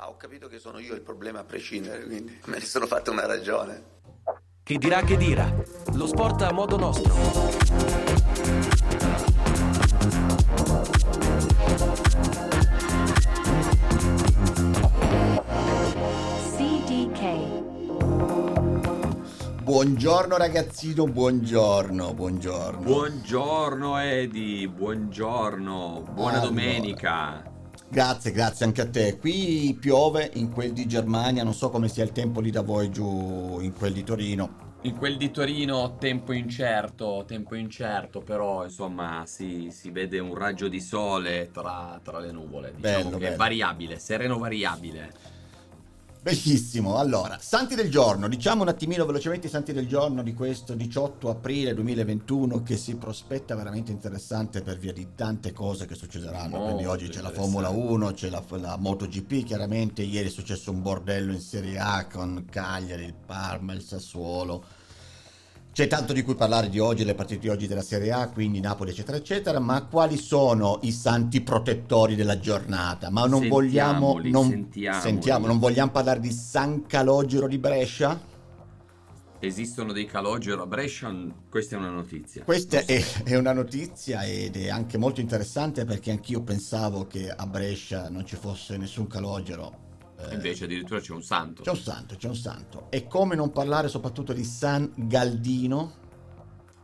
Ah, ho capito che sono io il problema a prescindere, quindi me ne sono fatta una ragione. Chi dirà che dirà? Lo sport a modo nostro. CDK. Buongiorno ragazzino, buongiorno, buongiorno. Buongiorno Edi, buongiorno, buona Allora. domenica. Grazie, grazie anche a te. Qui piove in quel di Germania, non so come sia il tempo lì da voi giù in quel di Torino. In quel di Torino tempo incerto, tempo incerto, però insomma si, si vede un raggio di sole tra, tra le nuvole. Diciamo Bello, che bello. è variabile, sereno variabile. Bellissimo, allora, santi del giorno, diciamo un attimino velocemente i santi del giorno di questo 18 aprile 2021 che si prospetta veramente interessante per via di tante cose che succederanno, Molto quindi oggi c'è la. Formula 1, c'è la, la MotoGP chiaramente, ieri è successo un bordello in Serie A con Cagliari, il Parma, il Sassuolo. C'è tanto di cui parlare di oggi, le partite di oggi della Serie A, quindi Napoli eccetera eccetera, ma quali sono i santi protettori della giornata? Ma non vogliamo non, sentiamoli. sentiamo, non vogliamo parlare di San Calogero di Brescia? Esistono dei calogero a Brescia, questa è una notizia. Questa è, è una notizia ed è anche molto interessante perché anch'io pensavo che a Brescia non ci fosse nessun calogero. Eh, Invece addirittura c'è un santo. C'è un santo, c'è un santo. E come non parlare soprattutto di San Galdino,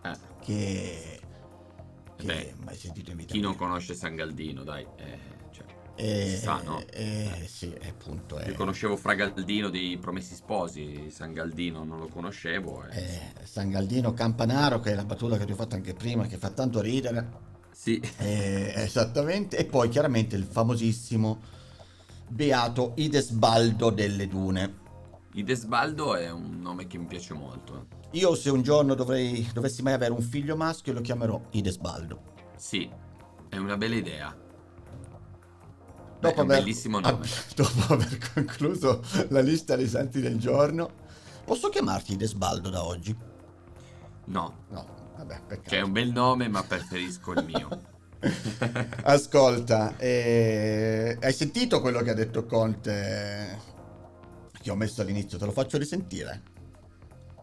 Eh, che... che Beh, mai sentito in vita chi non mia. conosce San Galdino, dai. eh, cioè, Eh, si sa, no? eh, sì, è appunto. Io conoscevo Fra Galdino dei Promessi Sposi, San Galdino non lo conoscevo. eh. è San Galdino Campanaro, che è la battuta che ti ho fatto anche prima, che fa tanto ridere. Sì, Eh, esattamente. E poi chiaramente il famosissimo Beato Idesbaldo delle Dune. Idesbaldo è un nome che mi piace molto. Io se un giorno dovrei, dovessi mai avere un figlio maschio lo chiamerò Idesbaldo. Sì, è una bella idea. Beh, Dopo aver, bellissimo nome. ah, dopo aver concluso la lista dei santi del giorno, posso chiamarti Idesbaldo da oggi? No, No, vabbè, peccato. cioè è un bel nome, ma preferisco il mio. Ascolta, eh, hai sentito quello che ha detto Conte? Che ho messo all'inizio, te lo faccio risentire.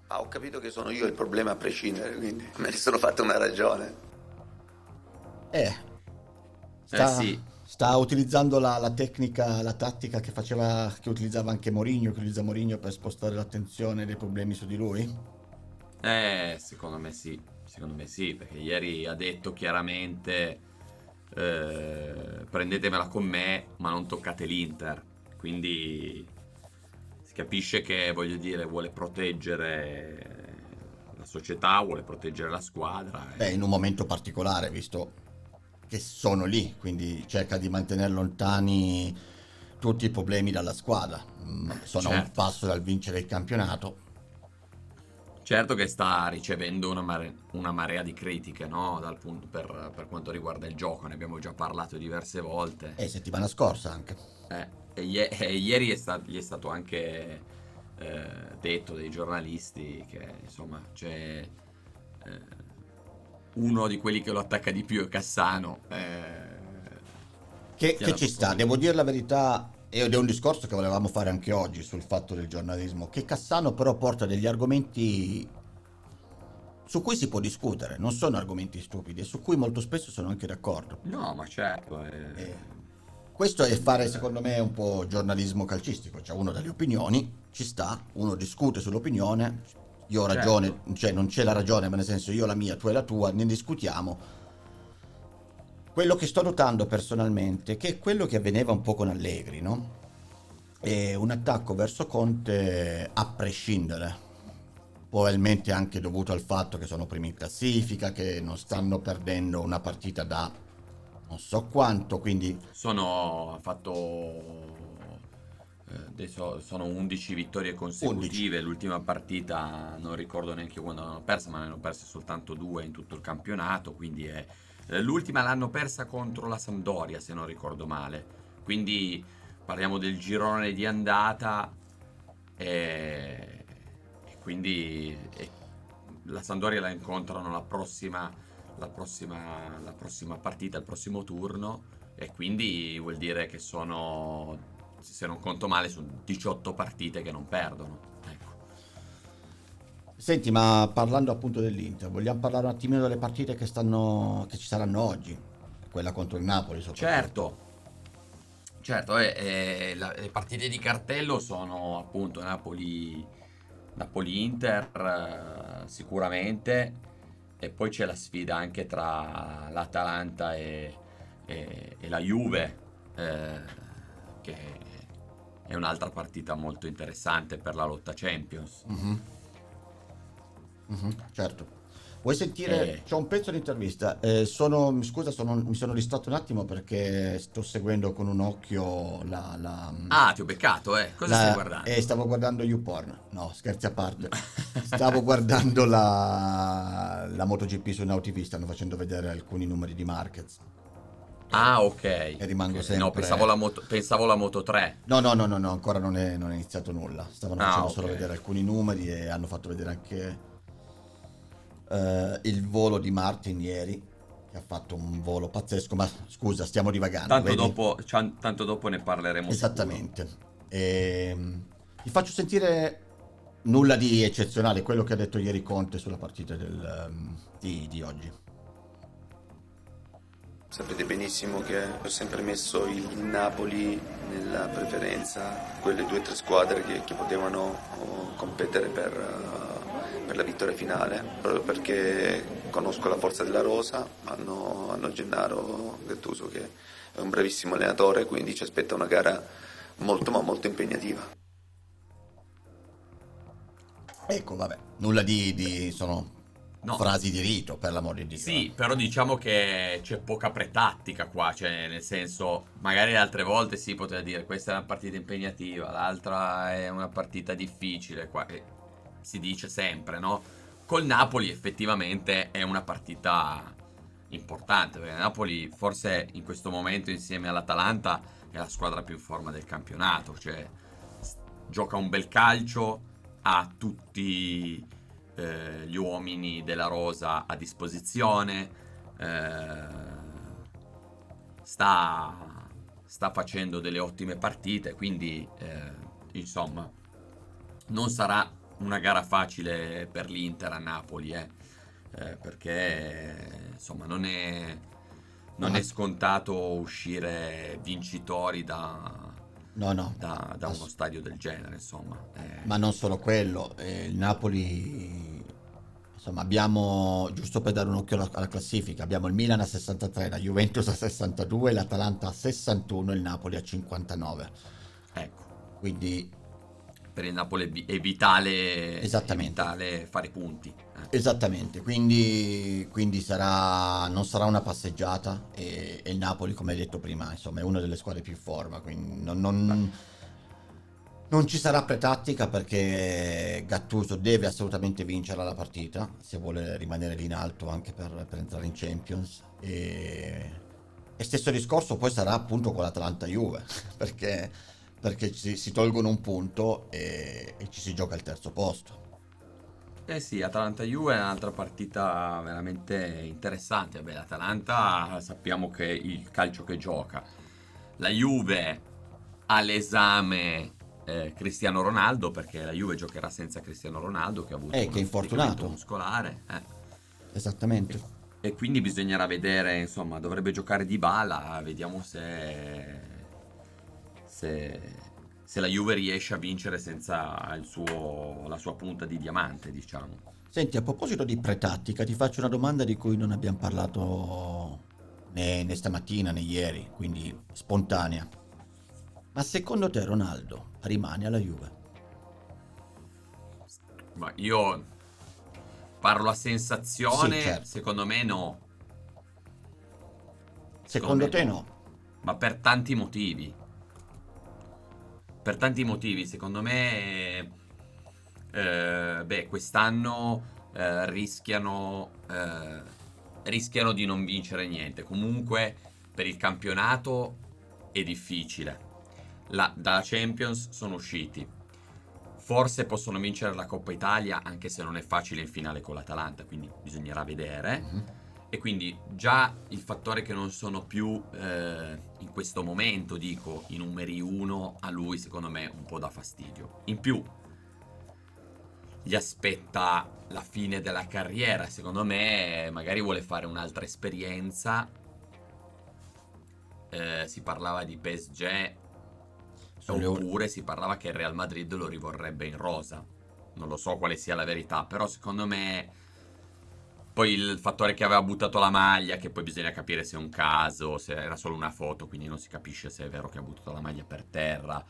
Ah, ho capito che sono io il problema a prescindere, quindi me ne sono fatta una ragione. Eh, sta, Eh sì. sta utilizzando la, la tecnica, la tattica che faceva, che utilizzava anche Mourinho, che utilizza Mourinho per spostare l'attenzione dei problemi su di lui. Eh, secondo me sì, secondo me sì, perché ieri ha detto chiaramente eh, prendetemela con me, ma non toccate l'Inter. Quindi si capisce che, voglio dire, vuole proteggere la società, vuole proteggere la squadra. e- Beh, in un momento particolare, visto che sono lì, quindi cerca di mantenere lontani tutti i problemi dalla squadra. Mm, Sono a un Certo. passo dal vincere il campionato. Certo che sta ricevendo una, mare- una marea di critiche, no? Dal punto per, per quanto riguarda il gioco, ne abbiamo già parlato diverse volte. E settimana scorsa anche. Eh, e, ie- e ieri è sta- gli è stato anche eh, detto dai giornalisti che insomma c'è eh, uno di quelli che lo attacca di più è Cassano. eh, Che, che ci sta, devo dire la verità, ed è un discorso che volevamo fare anche oggi sul fatto del giornalismo, che Cassano però porta degli argomenti su cui si può discutere, non sono argomenti stupidi e su cui molto spesso sono anche d'accordo. no, ma certo. eh, Eh, questo è fare secondo me un po' giornalismo calcistico, cioè uno dà le opinioni, ci sta, uno discute sull'opinione, io ho Certo. ragione, cioè non c'è la ragione, ma nel senso io la mia, tu hai la tua, ne discutiamo. Quello che sto notando personalmente, che è quello che avveniva un po' con Allegri, no? È un attacco verso Conte a prescindere. Probabilmente anche dovuto al fatto che sono primi in classifica, che non stanno perdendo una partita da non so quanto, quindi Sono fatto eh, adesso sono 11 vittorie consecutive. L'ultima partita non ricordo neanche quando l'hanno persa, ma ne hanno perse soltanto due in tutto il campionato. Quindi è, l'ultima l'hanno persa contro la Sampdoria, se non ricordo male. Quindi parliamo del girone di andata. E, e quindi e la Sampdoria la incontrano la prossima, la prossima, la prossima partita, il prossimo turno. E quindi vuol dire che sono se non conto male, sono 18 partite che non perdono. Senti, ma parlando appunto dell'Inter, vogliamo parlare un attimino delle partite che, stanno, che ci saranno oggi? Quella contro il Napoli, soprattutto. Certo, certo, eh, eh, la- le partite di cartello sono appunto Napoli, Napoli-Inter eh, sicuramente e poi c'è la sfida anche tra l'Atalanta e, e- e la Juve, eh, che è un'altra partita molto interessante per la lotta Champions. Mhm. Mhm, certo. Vuoi sentire? Eh. C'è un pezzo di intervista. Eh, sono, mi scusa, sono- mi sono distratto un attimo perché sto seguendo con un occhio la. la Ah, ti ho beccato, eh? Cosa la- stai guardando? Eh, stavo guardando YouPorn. No, scherzi a parte. Stavo guardando la, la MotoGP su Now TV. Stanno facendo vedere alcuni numeri di Marquez. Ah, ok. E rimango Ok, sempre- No, pensavo la, moto, pensavo la Moto 3. No, no, no, no, no, ancora non è, non è iniziato nulla. Stavano Ah, facendo ok. solo vedere alcuni numeri e hanno fatto vedere anche eh, il volo di Martin ieri, che ha fatto un volo pazzesco. Ma scusa, stiamo divagando. Tanto dopo, tanto dopo ne parleremo. Esattamente. Ehm, ti faccio sentire nulla di eccezionale, quello che ha detto ieri Conte sulla partita del, ehm, di, di oggi. Sapete benissimo che ho sempre messo il Napoli nella preferenza, quelle due o tre squadre che, che potevano oh, competere per, eh, per la vittoria finale, proprio perché conosco la forza della rosa, hanno, hanno Gennaro Gattuso che è un bravissimo allenatore, quindi ci aspetta una gara molto ma molto impegnativa. Ecco, vabbè, nulla di... di- sono No. frasi di rito, per l'amor di Dio. Sì, però diciamo che c'è poca pretattica qua, cioè nel senso, magari altre volte si poteva dire questa è una partita impegnativa, l'altra è una partita difficile, qua si dice sempre, no? Col Napoli effettivamente è una partita importante, perché Napoli forse in questo momento insieme all'Atalanta è la squadra più in forma del campionato, cioè gioca un bel calcio, ha tutti eh, gli uomini della Rosa a disposizione, eh, sta, sta facendo delle ottime partite, quindi eh, insomma non sarà una gara facile per l'Inter a Napoli, eh, eh, perché insomma non è, non No. è scontato uscire vincitori da, No, no. da- da uno stadio del genere, insomma. eh. Ma non solo quello, eh, il Napoli, insomma, abbiamo, giusto per dare un occhio alla, alla classifica, abbiamo il Milan a 63, la Juventus a 62, l'Atalanta a 61 e il Napoli a 59. Ecco. Quindi, per il Napoli è vi- è vitale, è vitale fare punti. eh. esattamente, quindi, quindi sarà, non sarà una passeggiata e, e il Napoli, come hai detto prima, insomma, è una delle squadre più in forma, quindi non, non- non ci sarà pretattica perché Gattuso deve assolutamente vincere la partita se vuole rimanere lì in alto anche per, per entrare in Champions e, e stesso discorso poi sarà appunto con l'Atalanta Juve perché, perché ci- si tolgono un punto e, e ci si gioca il terzo posto Eh sì, Atalanta-Juve è un'altra partita veramente interessante. Vabbè, l'Atalanta sappiamo che il calcio che gioca. La Juve ha l'esame eh, Cristiano Ronaldo, perché la Juve giocherà senza Cristiano Ronaldo, che ha avuto Eh, un infortunato. muscolare. eh. esattamente E quindi bisognerà vedere, insomma, dovrebbe giocare di bala, vediamo se, se, se la Juve riesce a vincere senza il suo, la sua punta di diamante, diciamo. Senti, a proposito di pretattica, ti faccio una domanda di cui non abbiamo parlato né, né stamattina né ieri, quindi spontanea. Ma secondo te Ronaldo rimane alla Juve? Ma io parlo a sensazione, Sì, certo. secondo me no, Secondo me te no. no? ma per tanti motivi. Per tanti motivi, secondo me, eh, beh, quest'anno eh, rischiano, eh, rischiano di non vincere niente. Comunque, per il campionato è difficile. La, dalla Champions sono usciti. Forse possono vincere la Coppa Italia, anche se non è facile in finale con l'Atalanta, quindi bisognerà vedere. Mhm. E quindi già il fattore che non sono più eh, in questo momento, dico, i numeri 1 a lui secondo me un po' dà fastidio. In più gli aspetta la fine della carriera, secondo me magari vuole fare un'altra esperienza. Eh, si parlava di PSG oppure si parlava che il Real Madrid lo rivorrebbe in rosa. Non lo so quale sia la verità, però secondo me poi il fattore che aveva buttato la maglia, che poi bisogna capire se è un caso, se era solo una foto, quindi non si capisce se è vero che ha buttato la maglia per terra.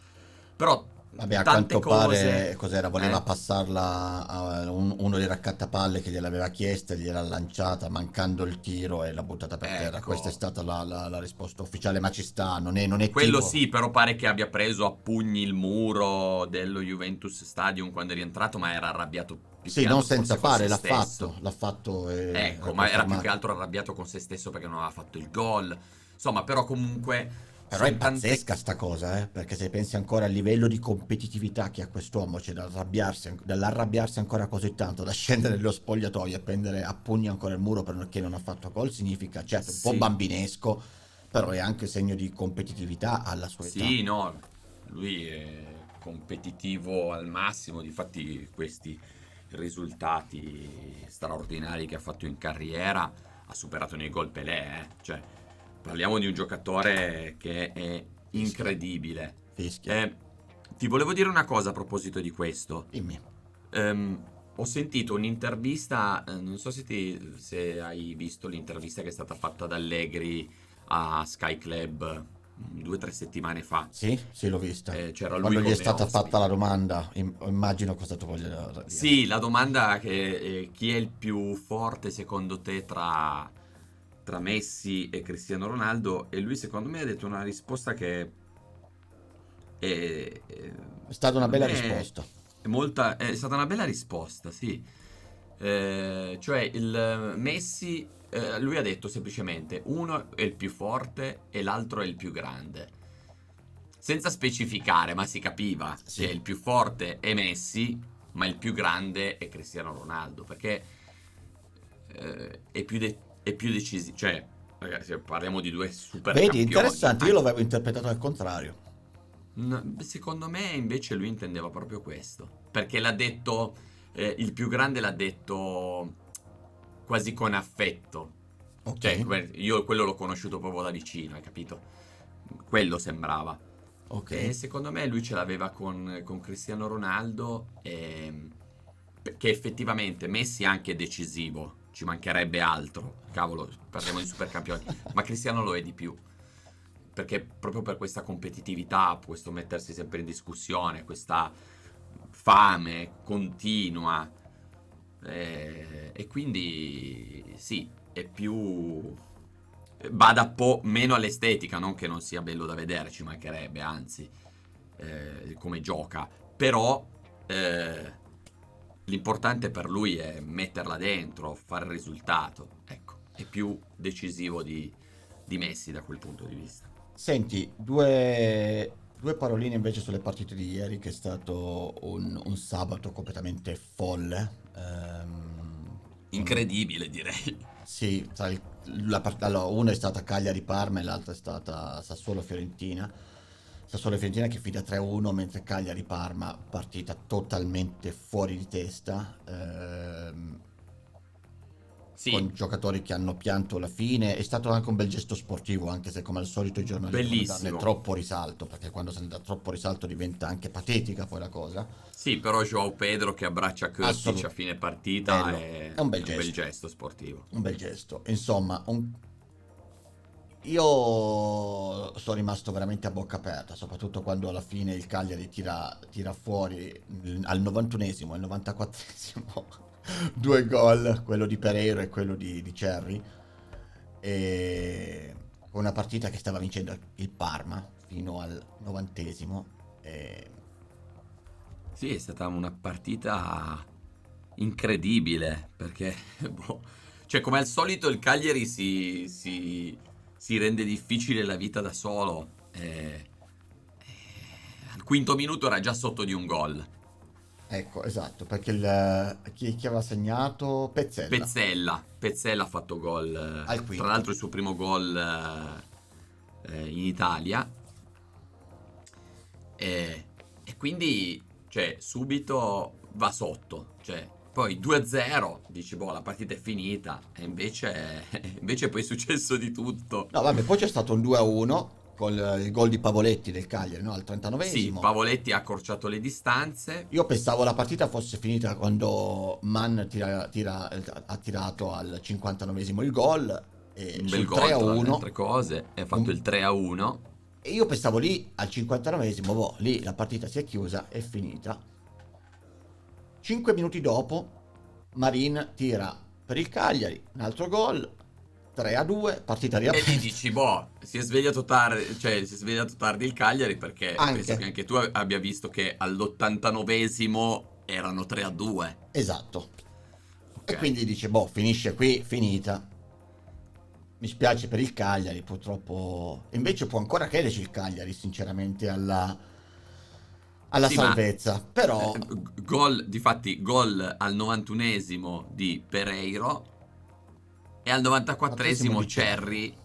Però Vabbè, a quanto cose... pare cos'era? Voleva eh? passarla a un, uno dei raccattapalle che gliel'aveva chiesta, gliel'ha lanciata mancando il tiro e l'ha buttata per ecco. terra. Questa è stata la, la, la, risposta ufficiale, ma ci sta, non è, non è Quello tipo... sì, però pare che abbia preso a pugni il muro dello Juventus Stadium quando è rientrato, ma era arrabbiato sì, non senza fare, l'ha fatto, l'ha fatto. E ecco, ma era più che altro arrabbiato con se stesso perché non aveva fatto il gol. Insomma, però comunque però è pazzesca tante... sta cosa, eh? perché se pensi ancora al livello di competitività che ha quest'uomo, cioè dall'arrabbiarsi, dall'arrabbiarsi ancora così tanto, da scendere nello spogliatoio e prendere a pugni ancora il muro perché non ha fatto gol, significa, certo, un sì. po' bambinesco, però è anche segno di competitività alla sua età. Sì, no, lui è competitivo al massimo, difatti questi risultati straordinari che ha fatto in carriera ha superato nei gol Pelé, eh? cioè Parliamo di un giocatore che è incredibile. Fischia. Eh, ti volevo dire una cosa a proposito di questo. Dimmi. Um, ho sentito un'intervista, eh, non so se, ti, se, hai visto l'intervista che è stata fatta da Allegri a Sky Club due o tre settimane fa. Sì, sì, l'ho vista. Eh, c'era Quando lui gli è stata ospite. fatta la domanda, immagino cosa tu voglia dire. Sì, la domanda che eh, chi è il più forte secondo te tra tra Messi e Cristiano Ronaldo e lui secondo me ha detto una risposta che è, è, è stata una bella risposta. È, molta, è stata una bella risposta, sì. Eh, cioè il Messi, eh, lui ha detto semplicemente uno è il più forte e l'altro è il più grande. Senza specificare, ma si capiva sì. che il più forte è Messi, ma il più grande è Cristiano Ronaldo, perché eh, è più è più decisivo. Cioè, ragazzi, parliamo di due super Vedi, campioni. interessante, io l'avevo interpretato al contrario. No, secondo me invece lui intendeva proprio questo. Perché l'ha detto, eh, il più grande l'ha detto quasi con affetto. Okay. Cioè, io quello l'ho conosciuto proprio da vicino, hai capito? Quello sembrava. Ok. E secondo me lui ce l'aveva con, con Cristiano Ronaldo. E, ehm, che effettivamente Messi è anche decisivo ci mancherebbe altro. Cavolo, parliamo di supercampioni. Ma Cristiano lo è di più. Perché proprio per questa competitività, questo mettersi sempre in discussione, questa fame continua. Eh, e quindi sì, è più. Bada po' meno all'estetica, non che non sia bello da vedere, ci mancherebbe, anzi, eh, come gioca. Però eh, L'importante per lui è metterla dentro, fare il risultato. Ecco, è più decisivo di, di Messi da quel punto di vista. Senti, due, due paroline invece sulle partite di ieri, che è stato un, un sabato completamente folle. Ehm, Incredibile, direi. Sì, il, la, allora, una è stata Cagliari-Parma e l'altra è stata Sassuolo-Fiorentina Sassuolo Fiorentina che fida 3-1 mentre Cagliari Parma partita totalmente fuori di testa ehm, sì. con giocatori che hanno pianto la fine. È stato anche un bel gesto sportivo anche se come al solito i giornalisti danno troppo risalto perché quando se ne dà troppo risalto diventa anche patetica poi la cosa. Sì però Joao Pedro che abbraccia Kurtic a fine partita è, è, un, bel, è un bel gesto. sportivo. Un bel gesto. Insomma un io sono rimasto veramente a bocca aperta, soprattutto quando alla fine il Cagliari tira, tira fuori al 91esimo e al 94esimo due gol, quello di Pereiro e quello di, di Cerri. E una partita che stava vincendo il Parma fino al 90esimo. E... Sì, è stata una partita incredibile perché, boh, cioè, come al solito, il Cagliari si, si si rende difficile la vita da solo. E, e, al quinto minuto era già sotto di un gol. Ecco, esatto, perché il, chi, chi aveva segnato Pezzella. Pezzella, Pezzella ha fatto gol, tra l'altro il suo primo gol eh, eh, in Italia. E, e quindi, cioè, subito va sotto, cioè, poi 2-0, dici, boh, la partita è finita, e invece, invece poi è successo di tutto. No, vabbè, poi c'è stato un 2-1 con il gol di Pavoletti del Cagliari, no? Al 39esimo. Sì, Pavoletti ha accorciato le distanze, Io pensavo la partita fosse finita quando Mann tira- tira- ha tirato al 59esimo il gol e un bel gol, tra le 3-1 altre cose, ha fatto Un- il 3-1. e io pensavo lì al 59esimo, boh, lì la partita si è chiusa, è finita. 5 minuti dopo Marin tira per il Cagliari, un altro gol, 3-2, partita E riaperta. lì dici, boh, si è svegliato tardi, cioè si è svegliato tardi il Cagliari perché Anche. penso che anche tu abbia visto che all'89esimo erano 3 a 2. Esatto. E Ok. quindi dice, boh, finisce qui, finita. Mi spiace per il Cagliari, purtroppo... Invece può ancora crederci il Cagliari, sinceramente, alla, alla Sì, ma- salvezza. Però, Eh, Gol, difatti, gol al 91esimo di Pereiro e al 94esimo di Cerri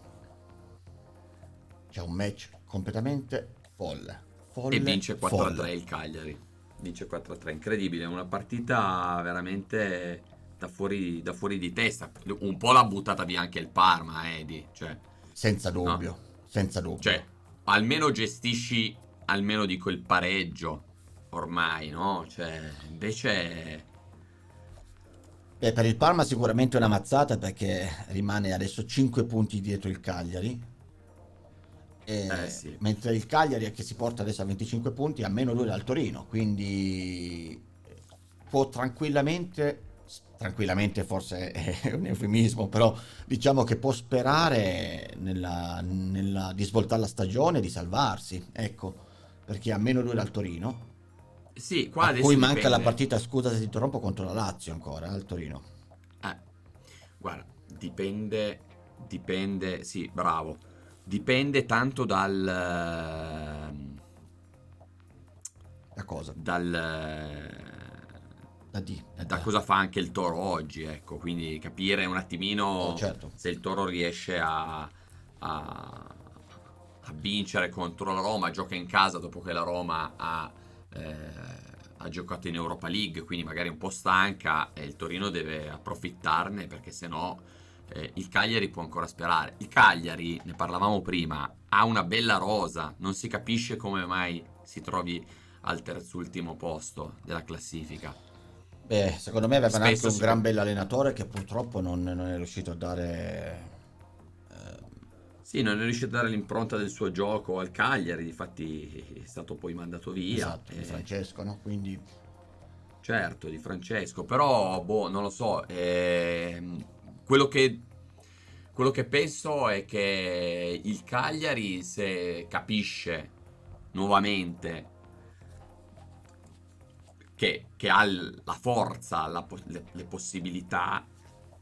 c'è un match completamente folle. folle e vince 4 a 3 folle. il Cagliari. Vince 4 a 3, incredibile, una partita veramente da fuori, da fuori di testa. Un po' l'ha buttata via anche il Parma, Edi, cioè... Senza dubbio, senza dubbio. Cioè, almeno gestisci, almeno dico il pareggio, ormai, no? Cioè, invece... Beh, per il Parma sicuramente è una mazzata perché rimane adesso 5 punti dietro il Cagliari. Eh, sì. Mentre il Cagliari è che si porta adesso a 25 punti, a meno 2 dal Torino. Quindi può tranquillamente, tranquillamente forse è un eufemismo, però diciamo che può sperare nella, nella- di svoltare la stagione di salvarsi. Ecco, perché a meno 2 dal Torino. Sì, qua adesso cui manca dipende. la partita, scusa se ti interrompo, contro la Lazio ancora, al Torino. Eh, guarda, dipende, dipende, sì, bravo. Dipende tanto dal... ehm, Da cosa? dal eh, Da D. da cosa fa anche il Toro oggi, ecco, quindi capire un attimino Oh, certo. se il Toro riesce a, a, a vincere contro la Roma, gioca in casa dopo che la Roma ha, eh, ha giocato in Europa League, quindi magari un po' stanca e il Torino deve approfittarne perché se no eh, il Cagliari può ancora sperare. Il Cagliari, ne parlavamo prima, ha una bella rosa, non si capisce come mai si trovi al terzultimo posto della classifica. Beh, secondo me aveva anche Spesso un si- gran bell'allenatore che purtroppo non, non è riuscito a dare... eh, Sì, non è riuscito a dare l'impronta del suo gioco al Cagliari, difatti è stato poi mandato via. esatto, di eh, Francesco, no? Quindi certo, di Francesco, però, boh, non lo so. ehm, quello, che, quello che penso è che il Cagliari, se capisce nuovamente che, che ha la forza, la le, le possibilità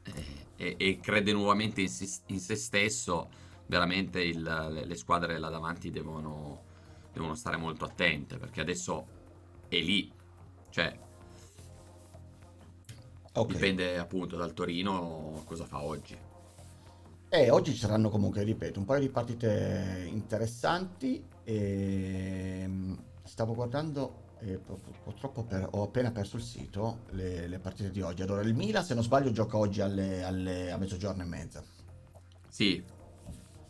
eh, e, e crede nuovamente in, si- in se stesso, veramente il- le, le squadre là davanti devono, devono stare molto attente perché adesso è lì. Cioè, ok. dipende appunto dal Torino cosa fa oggi. E oggi ci saranno comunque, ripeto, un paio di partite interessanti. E... Stavo guardando e pur- purtroppo per- ho appena perso il sito, le, le partite di oggi. Allora, il Milan, se non sbaglio, gioca oggi alle- alle- a mezzogiorno e mezza. Sì,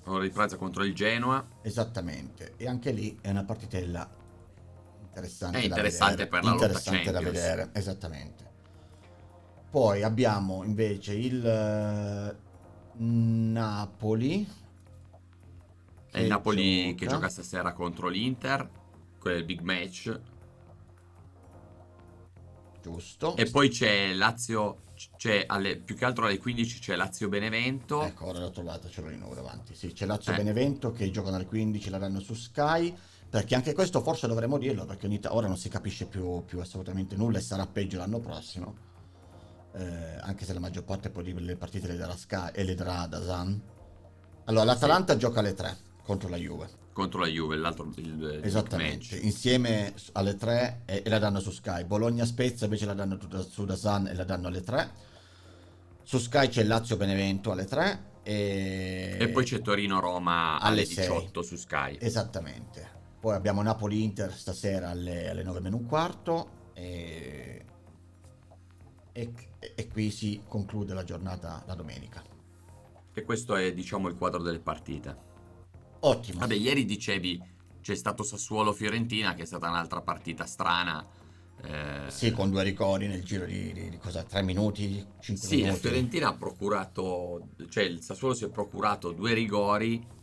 ora di pranzo contro il Genoa. Esattamente, e anche lì è una partitella interessante, È interessante per la interessante da vedere, esattamente. Poi abbiamo invece il eh, Napoli. È il Napoli che gioca. gioca stasera contro l'Inter. Il big match. Giusto. E poi c'è Lazio. C'è alle, più che altro alle 15 c'è Lazio Benevento. Ecco, ora l'ho trovato, ce l'ho di nuovo davanti. Sì, c'è Lazio Eh. Benevento che giocano alle 15, la danno su Sky. Perché anche questo forse dovremmo dirlo, perché in Ita- ora non si capisce più, più assolutamente nulla e sarà peggio l'anno prossimo. Eh, anche se la maggior parte poi delle partite le darà Sky e le darà Dazan. Allora, l'Atalanta gioca alle 3 contro la Juve. Contro la Juve, l'altro il, Esattamente, insieme alle tre e, e, la danno su Sky. Bologna Spezia invece la danno su Dazan e la danno alle tre. Su Sky c'è Lazio Benevento alle tre. E, e poi c'è Torino Roma alle, alle 18 6. su Sky. Esattamente. Poi abbiamo Napoli Inter stasera alle, alle 9 meno un quarto. E, e, e qui si conclude la giornata la domenica. E questo è diciamo il quadro delle partite. Ottimo. Vabbè, ieri dicevi c'è stato Sassuolo-Fiorentina, che è stata un'altra partita strana. Eh... Sì, con due ricordi nel giro di, di, di cosa, tre minuti, cinque sì, minuti. Sì, Fiorentina ha procurato, cioè il Sassuolo si è procurato due rigori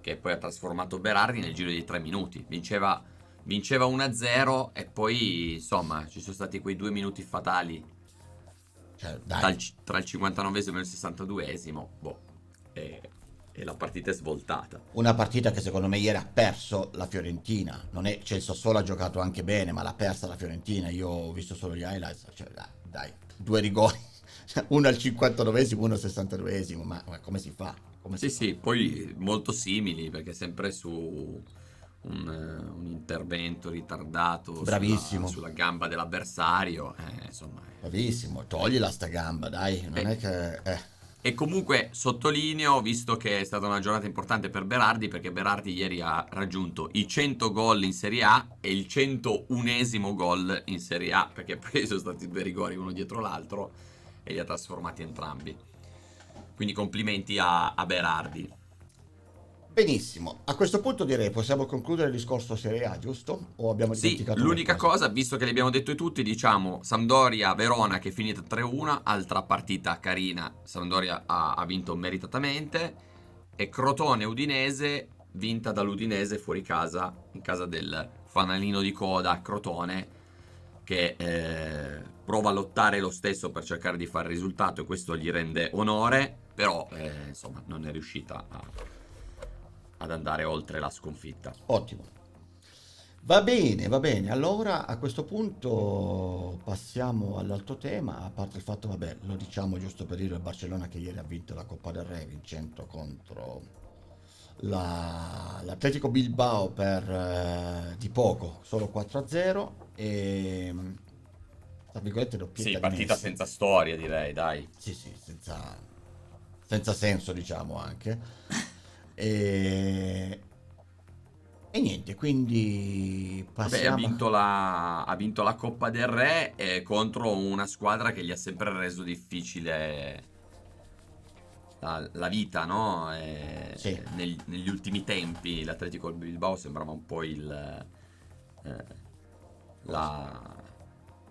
che poi ha trasformato Berardi nel giro di tre minuti. Vinceva, vinceva 1-0 e poi insomma ci sono stati quei due minuti fatali cioè, dal, tra il 59 e il 62 boh, e e la partita è svoltata. Una partita che secondo me ieri ha perso la Fiorentina. Non è, cioè il Sassuolo ha giocato anche bene, ma l'ha persa la Fiorentina. Io ho visto solo gli highlights. Cioè, dai, dai, due rigori. uno al 59esimo, uno al 62esimo. Ma, ma come si fa? Come sì, si sì, fa? poi molto simili perché sempre su un, un, intervento ritardato Bravissimo. Sulla, sulla gamba dell'avversario. Eh, insomma, Bravissimo, toglila sta gamba, dai. Non eh. è che. Eh. E comunque sottolineo, visto che è stata una giornata importante per Berardi, perché Berardi ieri ha raggiunto i 100 gol in Serie A e il 101esimo gol in Serie A, perché poi sono stati due rigori uno dietro l'altro e li ha trasformati entrambi. Quindi complimenti a, a Berardi. Benissimo, a questo punto direi possiamo concludere il discorso Serie A, giusto? O abbiamo dimenticato Sì, l'unica cosa, visto che li abbiamo detto tutti, diciamo Sampdoria-Verona che è finita 3-1, altra partita carina, Sampdoria ha, ha vinto meritatamente, e Crotone-Udinese vinta dall'Udinese fuori casa, in casa del fanalino di coda Crotone, che eh, prova a lottare lo stesso per cercare di fare il risultato e questo gli rende onore, però eh, insomma non è riuscita a ad andare oltre la sconfitta. Ottimo. Va bene, va bene. Allora a questo punto passiamo all'altro tema, a parte il fatto, vabbè, lo diciamo giusto per dire il Barcellona che ieri ha vinto la Coppa del Re vincendo contro la, l'Atletico Bilbao per eh, di poco, solo 4-0 e tra virgolette doppietta Sì, partita senza storia direi, dai. Sì, sì, senza, senza senso diciamo anche. E, e niente, quindi passiamo... Beh, ha, vinto la, ha vinto la Coppa del Re eh, contro una squadra che gli ha sempre reso difficile la, la vita, no? E, sì. nel, negli ultimi tempi l'Atletico Bilbao sembrava un po' il... Eh, la...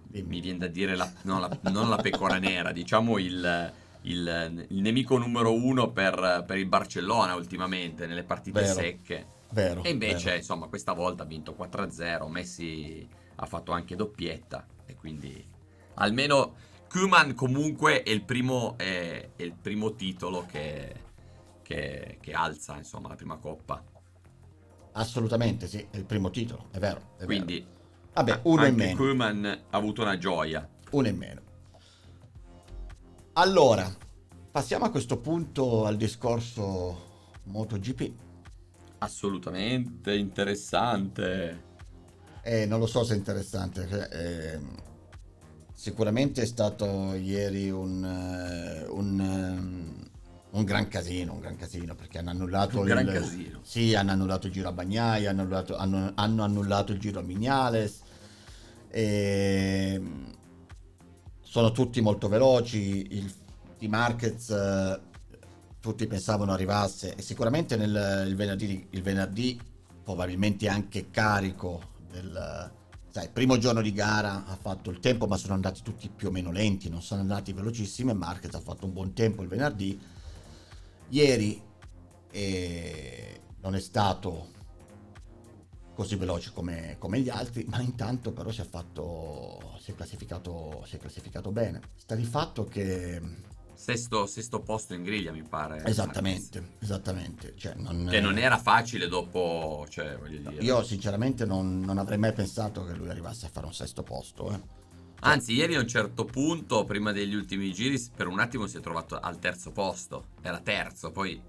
Mi viene da dire la, no, la, non la pecora nera, diciamo il il, il nemico numero uno per, per, il Barcellona ultimamente nelle partite vero, secche. Vero, e invece, vero. insomma, questa volta ha vinto 4-0. Messi ha fatto anche doppietta. E quindi almeno Kuman comunque è il primo, è, è il primo titolo che, che, che, alza, insomma, la prima coppa. Assolutamente sì, è il primo titolo, è vero. È quindi, vero. Vabbè, uno in meno. Kuman ha avuto una gioia. Uno in meno. Allora, passiamo a questo punto al discorso MotoGP. Assolutamente interessante. Eh, non lo so se è interessante. Eh, sicuramente è stato ieri un, uh, un, uh, un, gran casino, un gran casino perché hanno annullato un il, gran casino. Sì, hanno annullato il giro a Bagnai, hanno annullato, hanno, hanno annullato il giro a Mignales. E, sono tutti molto veloci, il, i Markets eh, tutti pensavano arrivasse e sicuramente nel, il, venerdì, il venerdì probabilmente anche carico del sai, primo giorno di gara ha fatto il tempo ma sono andati tutti più o meno lenti, non sono andati velocissimi e Marquez ha fatto un buon tempo il venerdì. Ieri eh, non è stato così veloce come, come, gli altri, ma intanto però si è fatto, si è classificato, si è classificato bene. Sta di fatto che... Sesto, sesto posto in griglia mi pare. Esattamente, Marquez. esattamente. Cioè, non, che non era facile dopo, cioè, voglio dire. Io sinceramente non, non, avrei mai pensato che lui arrivasse a fare un sesto posto. Eh. Anzi, ieri a un certo punto, prima degli ultimi giri, per un attimo si è trovato al terzo posto. Era terzo, poi...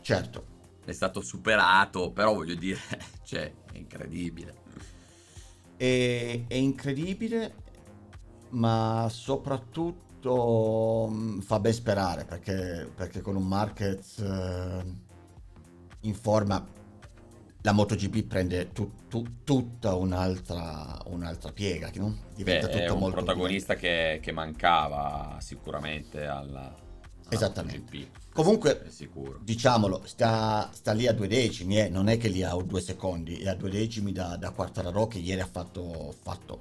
Certo, è stato superato, però voglio dire, cioè, è incredibile. È, è incredibile, ma soprattutto mh, fa ben sperare perché, perché con un Marquez eh, in forma la MotoGP prende tu- tu- tutta un'altra, un'altra piega, no? diventa Beh, tutto è un molto protagonista che, che mancava sicuramente alla Esattamente. MotoGP. Comunque, diciamolo, sta, sta lì a due decimi, eh, non è che lì ha due secondi, è a due decimi da, da Quartararo che ieri ha fatto, fatto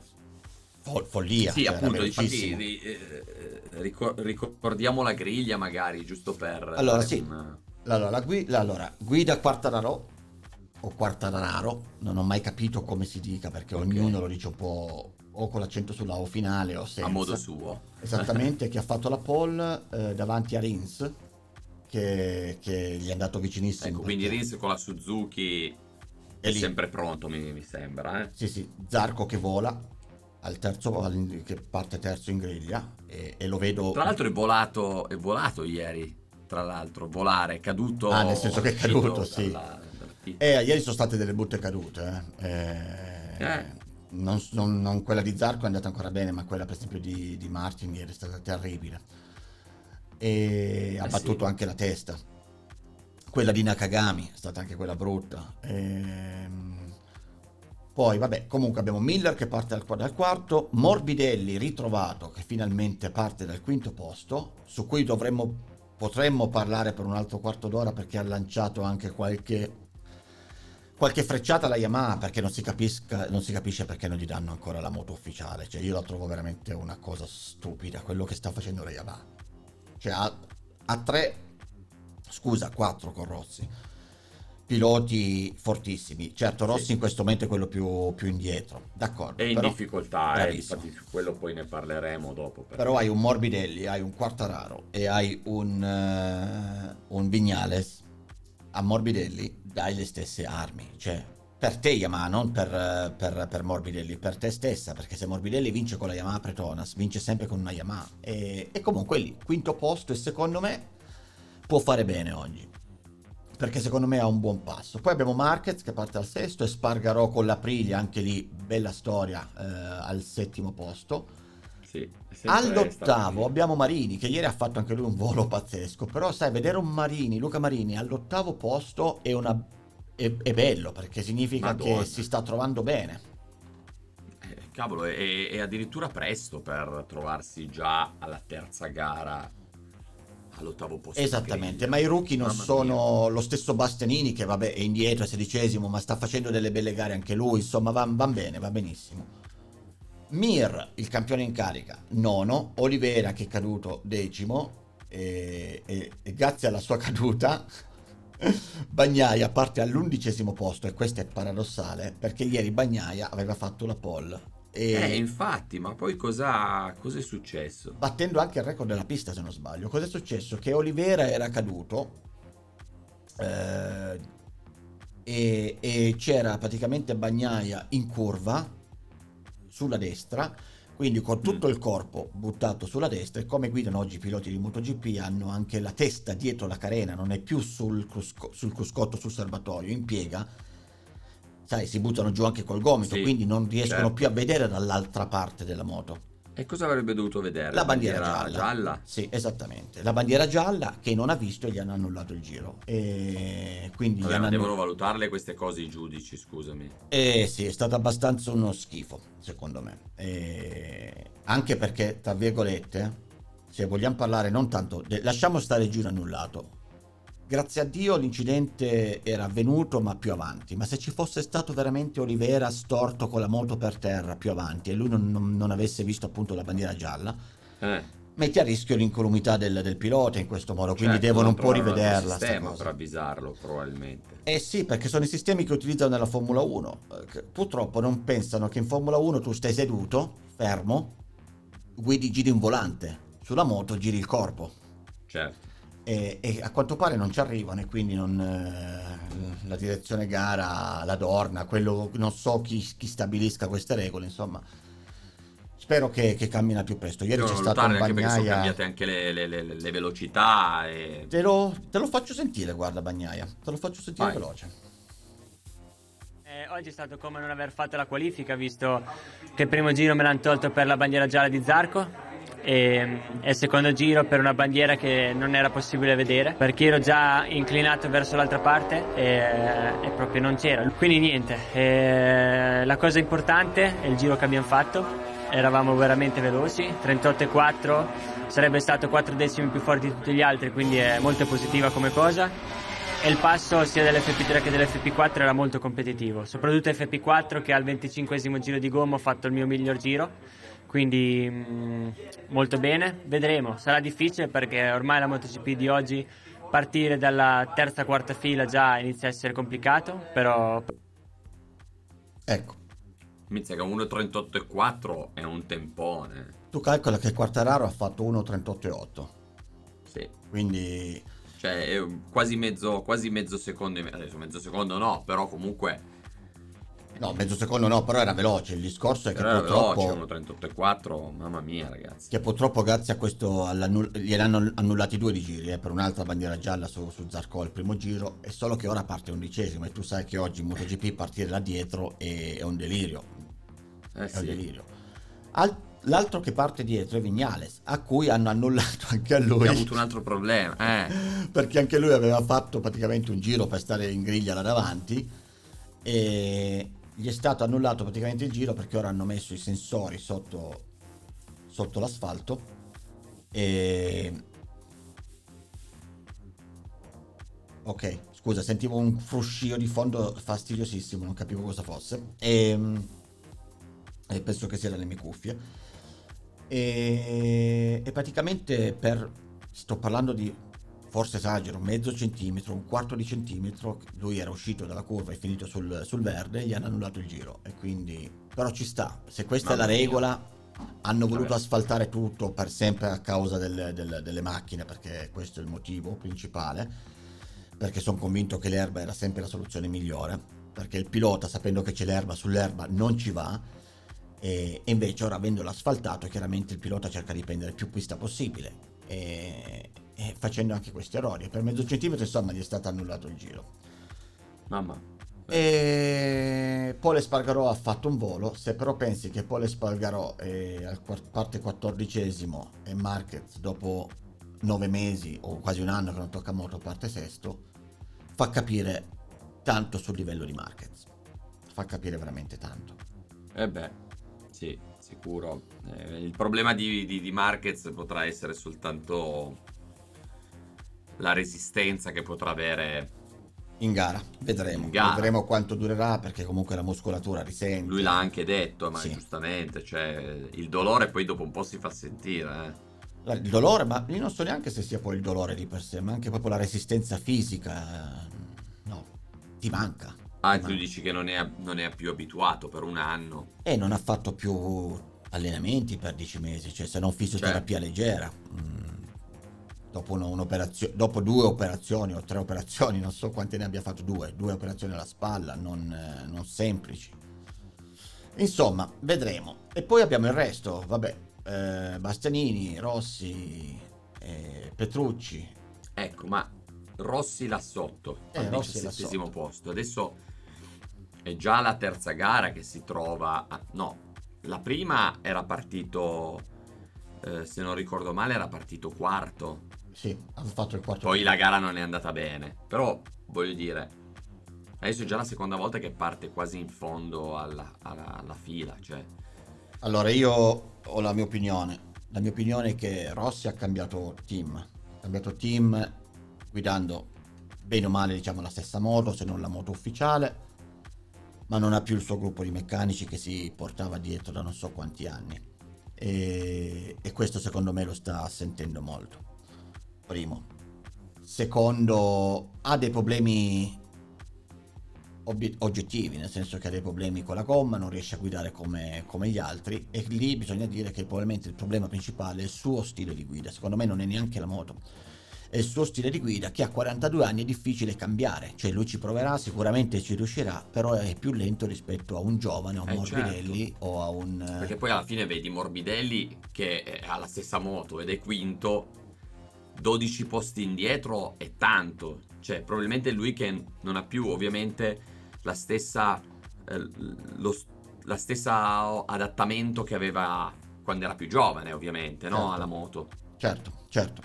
fol- follia. Sì, cioè, appunto, infatti ri- eh, ricor- ricordiamo la griglia magari, giusto per... Allora, sì. un- Allora, la gui- la- allora, guida Quartararo o Quartararo, non ho mai capito come si dica perché Ok. ognuno lo dice un po' o con l'accento sulla O finale o senza. a modo suo. Esattamente, che ha fatto la pole eh, davanti a Rins, che, che gli è andato vicinissimo. Ecco, quindi Rins con la Suzuki è, lì. sempre pronto, mi, mi sembra. Eh? Sì, sì, Zarco che vola, al terzo, al- che parte terzo in griglia e, e lo vedo... Tra l'altro è volato, è volato ieri, tra l'altro, volare, è caduto... Ah, nel senso che è caduto, sì. dalla- dal titolo. Eh, ieri sono state delle brutte cadute. eh. Eh, Eh. Non, non- non quella di Zarco è andata ancora bene, ma quella per esempio di, di Martin è stata terribile. E ha Eh battuto sì. anche la testa. Quella di Nakagami è stata anche quella brutta. Ehm, Poi, vabbè, comunque abbiamo Miller che parte dal, dal quarto, Morbidelli ritrovato che finalmente parte dal quinto posto, su cui dovremmo, potremmo parlare per un altro quarto d'ora perché ha lanciato anche qualche qualche frecciata alla Yamaha perché non si, capisca, non si capisce perché non gli danno ancora la moto ufficiale. Cioè, io la trovo veramente una cosa stupida quello che sta facendo la Yamaha. Cioè, ha, ha tre, scusa, quattro con Rossi. Piloti fortissimi. Certo, Rossi Sì. in questo momento è quello più, più indietro. D'accordo. È in però- difficoltà, eh, infatti quello poi ne parleremo dopo. però. Però hai un Morbidelli, hai un Quartararo e hai un, eh, un Vignales. A Morbidelli dai le stesse armi. Cioè, per te Yamaha, non per, per- per Morbidelli, per te stessa. Perché se Morbidelli vince con la Yamaha Pretonas, vince sempre con una Yamaha. E, e comunque lì, quinto posto e secondo me può fare bene oggi. Perché secondo me ha un buon passo. Poi abbiamo Marquez che parte al sesto e Spargarò con l'Aprilia, anche lì bella storia, eh, al settimo posto. Sì, All'ottavo abbiamo Marini, che ieri ha fatto anche lui un volo pazzesco. Però, sai, vedere un Marini, Luca Marini, all'ottavo posto è, una, è, è bello perché significa Madonna. che si sta trovando bene. Eh, cavolo, è, è addirittura presto per trovarsi già alla terza gara all'ottavo posto. Esattamente, ma i rookie non Mamma sono lo stesso Bastianini, che vabbè è indietro, è sedicesimo, ma sta facendo delle belle gare anche lui. Insomma, va, va bene, va benissimo. Mir, il campione in carica, nono. Olivera, che è caduto decimo. E, e- e grazie alla sua caduta, Bagnaia parte all'undicesimo posto. E questo è paradossale perché ieri Bagnaia aveva fatto la pole. E Eh, infatti, ma poi cosa cosa è successo? battendo anche il record della pista se non sbaglio. Cos'è successo? Che Olivera era caduto eh, e, e c'era praticamente Bagnaia in curva sulla destra, quindi con tutto Mm. il corpo buttato sulla destra e come guidano oggi i piloti di MotoGP hanno anche la testa dietro la carena, non è più sul, crusco- sul cruscotto sul serbatoio, in piega. Sai, si buttano giù anche col gomito, Sì, quindi non riescono certo. più a vedere dall'altra parte della moto. E cosa avrebbe dovuto vedere? La bandiera, gialla. gialla? Sì, esattamente. La bandiera gialla che non ha visto e gli hanno annullato il giro. E quindi Vabbè, hanno devono valutarle queste cose i giudici, scusami. Eh sì, è stato abbastanza uno schifo, secondo me. E Anche perché, tra virgolette, se vogliamo parlare non tanto... de- Lasciamo stare il giro annullato. Grazie a Dio l'incidente era avvenuto ma più avanti, ma se ci fosse stato veramente Olivera storto con la moto per terra più avanti e lui non, non- non avesse visto appunto la bandiera gialla, Eh, metti a rischio l'incolumità del, del pilota in questo modo, quindi certo, devono un po' rivederla. sta sistema per avvisarlo, probabilmente. Eh sì, perché sono i sistemi che utilizzano nella Formula 1. eh, Purtroppo non pensano che in Formula 1 tu stai seduto, fermo, guidi, giri un volante. Sulla moto giri il corpo. Certo. E, e a quanto pare non ci arrivano e quindi non, eh, la direzione gara, la Dorna, quello, non so chi, chi stabilisca queste regole, insomma. Spero che, che cammina più presto. Ieri Devono c'è stato un anche perché sono Bagnaia. cambiate anche le, le- le- le velocità e... Te lo, te lo faccio sentire, guarda Bagnaia. Te lo faccio sentire Vai. veloce. Eh, oggi è stato come non aver fatto la qualifica, visto che il primo giro me l'hanno tolto per la bandiera gialla di Zarco e, e il secondo giro per una bandiera che non era possibile vedere perché ero già inclinato verso l'altra parte e, e proprio non c'era. Quindi niente, eh, la cosa importante è il giro che abbiamo fatto, eravamo veramente veloci, 38,4 sarebbe stato 4 decimi più forti di tutti gli altri, quindi è molto positiva come cosa. E il passo sia dell'FP3 che dell'FP4 era molto competitivo, soprattutto FP4 che al 25 giro di gomma ho fatto il mio miglior giro, quindi mm, molto bene, vedremo, sarà difficile perché ormai la MotoGP di oggi partire dalla terza quarta fila già inizia a essere complicato, però Ecco, Mizzica 1.38.4 è un tempone. tu calcola che Quartararo ha fatto 1.38,8. Sì. Quindi Cioè, quasi mezzo, quasi mezzo secondo. Adesso mezzo secondo no, però comunque. No, mezzo secondo no, però era veloce. Il discorso è che Però era purtroppo, veloce, 1.38.4. Mamma mia, ragazzi. che purtroppo grazie a questo gliel'hanno annullati due di giri eh, per un'altra bandiera gialla su, su Zarco il primo giro. È solo che ora parte undicesimo e tu sai che oggi in MotoGP partire da dietro è, è un delirio. Eh È un sì. delirio. Al- l'altro che parte dietro è Vignales, a cui hanno annullato anche a lui. Ha avuto un altro problema. Eh. perché anche lui aveva fatto praticamente un giro per stare in griglia là davanti e gli è stato annullato praticamente il giro perché ora hanno messo i sensori sotto, sotto l'asfalto e ok scusa sentivo un fruscio di fondo fastidiosissimo non capivo cosa fosse. E, e penso che sia dalle mie cuffie. E, e praticamente per sto parlando di forse esagero mezzo centimetro un quarto di centimetro lui era uscito dalla curva e finito sul, sul verde gli hanno annullato il giro e quindi però ci sta se questa è Mamma la mia. regola hanno voluto Vabbè. asfaltare tutto per sempre a causa del- del- delle macchine perché questo è il motivo principale perché sono convinto che l'erba era sempre la soluzione migliore perché il pilota sapendo che c'è l'erba sull'erba non ci va e, e invece ora avendolo asfaltato chiaramente il pilota cerca di prendere più pista possibile e, e facendo anche questi errori. Per mezzo centimetro insomma gli è stato annullato il giro. Mamma. e Paul Espargarò ha fatto un volo. Se però pensi che Paul Espargarò è al quart- parte quattordicesimo e Marquez dopo nove mesi o quasi un anno che non tocca moto parte sesto fa capire tanto sul livello di Marquez. Fa capire veramente tanto. Eh beh, sì, sicuro. Eh, il problema di, di, di Marquez potrà essere soltanto la resistenza che potrà avere. in gara vedremo In gara. vedremo quanto durerà perché comunque la muscolatura risente Lui l'ha anche detto, ma Sì. giustamente, cioè, il dolore poi dopo un po' si fa sentire. eh. Il dolore, ma io non so neanche se sia poi il dolore di per sé, ma anche proprio la resistenza fisica. eh, No, ti manca. Ah, ti tu manca. dici che non è, non è più abituato per un anno. E non ha fatto più allenamenti per 10 mesi, cioè se non fisioterapia leggera. Mm, Dopo, dopo due operazioni o tre operazioni, non so quante ne abbia fatto due, due operazioni alla spalla, non, eh, non semplici. Insomma, vedremo. E poi abbiamo il resto, vabbè, eh, Bastianini, Rossi, eh, Petrucci, Ecco, ma Rossi là sotto, Eh, al diciassettesimo posto. Adesso è già la terza gara che si trova... a- no, la prima era partito, eh, se non ricordo male, era partito quarto. Sì, ha fatto il quarto. Poi la gara non è andata bene. Però, voglio dire, adesso è già la seconda volta che parte quasi in fondo alla, alla- alla fila. Cioè, Allora, io ho la mia opinione. La mia opinione è che Rossi ha cambiato team. Ha cambiato team guidando bene o male, diciamo, la stessa moto, se non la moto ufficiale, ma non ha più il suo gruppo di meccanici che si portava dietro da non so quanti anni. E, e questo secondo me lo sta sentendo molto. Primo. Secondo, ha dei problemi obie- oggettivi, nel senso che ha dei problemi con la gomma, non riesce a guidare come, come gli altri e lì bisogna dire che probabilmente il problema principale è il suo stile di guida, secondo me non è neanche la moto, e il suo stile di guida che a 42 anni è difficile cambiare, cioè lui ci proverà, sicuramente ci riuscirà, però è più lento rispetto a un giovane, a un Eh, Morbidelli o a un... Perché poi alla fine vedi Morbidelli che ha la stessa moto ed è quinto, 12 posti indietro è tanto. Cioè, probabilmente lui che non ha più ovviamente la stessa, eh, lo, la stessa adattamento che aveva quando era più giovane, ovviamente, no? Certo. Alla moto. Certo, certo.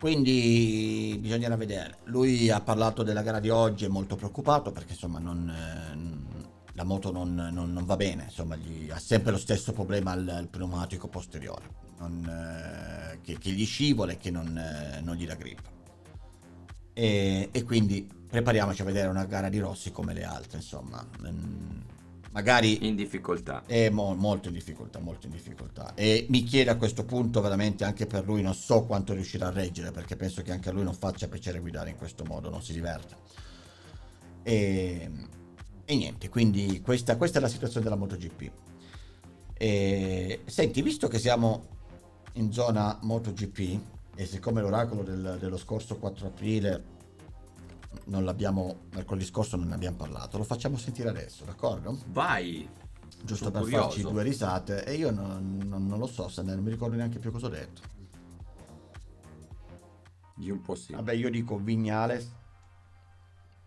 Quindi bisognerà vedere. Lui ha parlato della gara di oggi, è molto preoccupato perché insomma non, eh, la moto non, non- non va bene, insomma gli- ha sempre lo stesso problema al, al pneumatico posteriore, non, eh, che, che gli scivola e che non, eh, non gli dà grip. E, e quindi prepariamoci a vedere una gara di Rossi come le altre, insomma. Mm, Magari In difficoltà. è mo- molto in difficoltà, molto in difficoltà. E mi chiedo a questo punto veramente anche per lui, non so quanto riuscirà a reggere, perché penso che anche a lui non faccia piacere guidare in questo modo, non si diverta. E, e niente, quindi questa, questa è la situazione della MotoGP. E, senti, visto che siamo in zona MotoGP, e siccome l'oracolo del- dello scorso 4 aprile non l'abbiamo, mercoledì scorso non ne abbiamo parlato, lo facciamo sentire adesso, d'accordo? Vai. giusto per curioso. farci due risate e io non, non- non lo so se non mi ricordo neanche più cosa ho detto Di un po' sì. vabbè io dico Vignales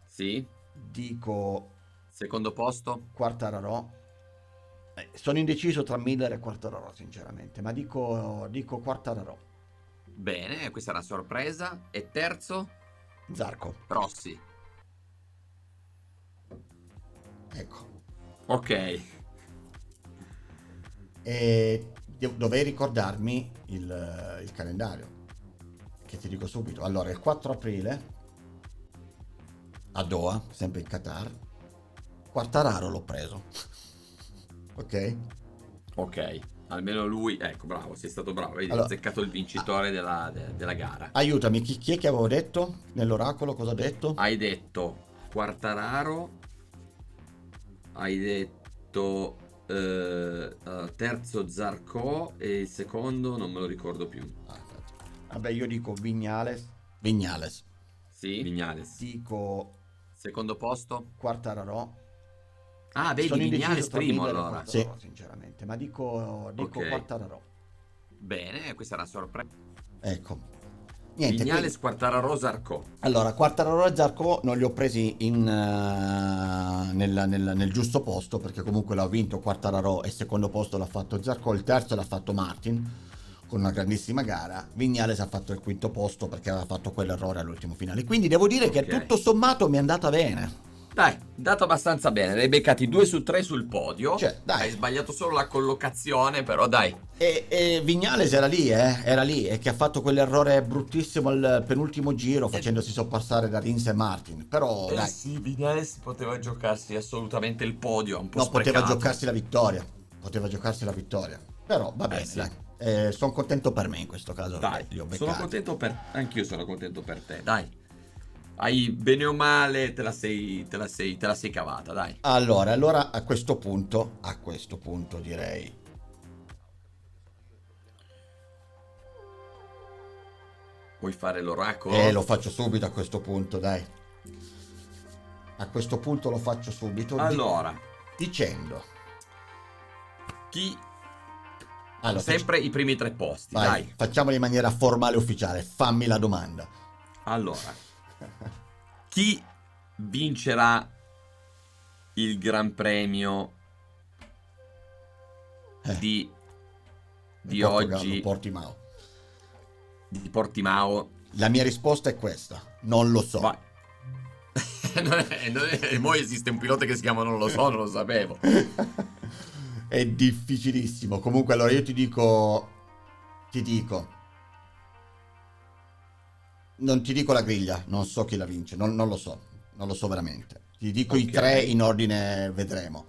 Sì. dico Secondo posto. Quartararo Eh, sono indeciso tra Miller e Quartararo sinceramente ma dico, dico Quartararo Bene, questa è una sorpresa. E terzo, Zarco Rossi. ecco Ok. e dovrei ricordarmi il, il calendario che ti dico subito allora il 4 aprile a Doha sempre in Qatar Quartararo l'ho preso ok Ok. Almeno lui, ecco, bravo, sei stato bravo. Vedi, Allora- hai azzeccato il vincitore della, de- della gara. Aiutami, chi, chi è che avevo detto nell'oracolo? Cosa ho detto? Hai detto Quartararo. Hai detto eh, eh, terzo Zarco e il secondo non me lo ricordo più. Ah. Vabbè, io dico Vignales. Vignales. Sì, Vignales. Dico Secondo posto. Quartararo. Ah, vedi, Sono Vignales primo allora. Quartararo, sinceramente, ma dico, dico Ok. Quartararo. Bene, questa è una sorpresa. Ecco. Niente, Vignales, Quartararo, Zarco. quindi- allora, Quartararo e Zarco non li ho presi in, eh, nel, nel- nel giusto posto perché comunque l'ha vinto Quartararo e il secondo posto l'ha fatto Zarco, il terzo l'ha fatto Martin con una grandissima gara. Vignales ha fatto il quinto posto perché aveva fatto quell'errore all'ultimo finale. Quindi devo dire che Ok. tutto sommato mi è andata bene. Dai, dato abbastanza bene. Ne hai beccati 2 su 3 sul podio. Cioè, dai. Hai sbagliato solo la collocazione, però dai. E, e Vignales era lì, eh? Era lì e che ha fatto quell'errore bruttissimo al penultimo giro facendosi sorpassare da Rins e Martin. Però Eh dai, sì, Vignales poteva giocarsi assolutamente il podio. Un po' no, poteva sprecato. giocarsi la vittoria. Poteva giocarsi la vittoria. Però va bene, sì. dai. sono contento per me in questo caso. Dai, sono contento per Anch'io sono contento per te, dai. Hai bene o male, te la sei, te la sei, te la sei cavata, dai. Allora, allora a questo punto, a questo punto direi Vuoi fare l'oracolo? Eh, lo faccio subito a questo punto, dai. A questo punto lo faccio subito. di- Allora, dicendo. chi... Allora, faccio- Sempre i primi tre posti, vai, dai. facciamolo in maniera formale e ufficiale. Fammi la domanda. Allora, chi vincerà il Gran Premio Eh, di, di oggi Portimao. di Portimao? La mia risposta è questa. Non lo so. È- mo esiste un pilota che si chiama Non lo so, non lo sapevo. è difficilissimo. Comunque, allora io ti dico. Ti dico. Non ti dico la griglia, non so chi la vince, non, non lo so, non lo so veramente. Ti dico i Ok. tre in ordine, vedremo.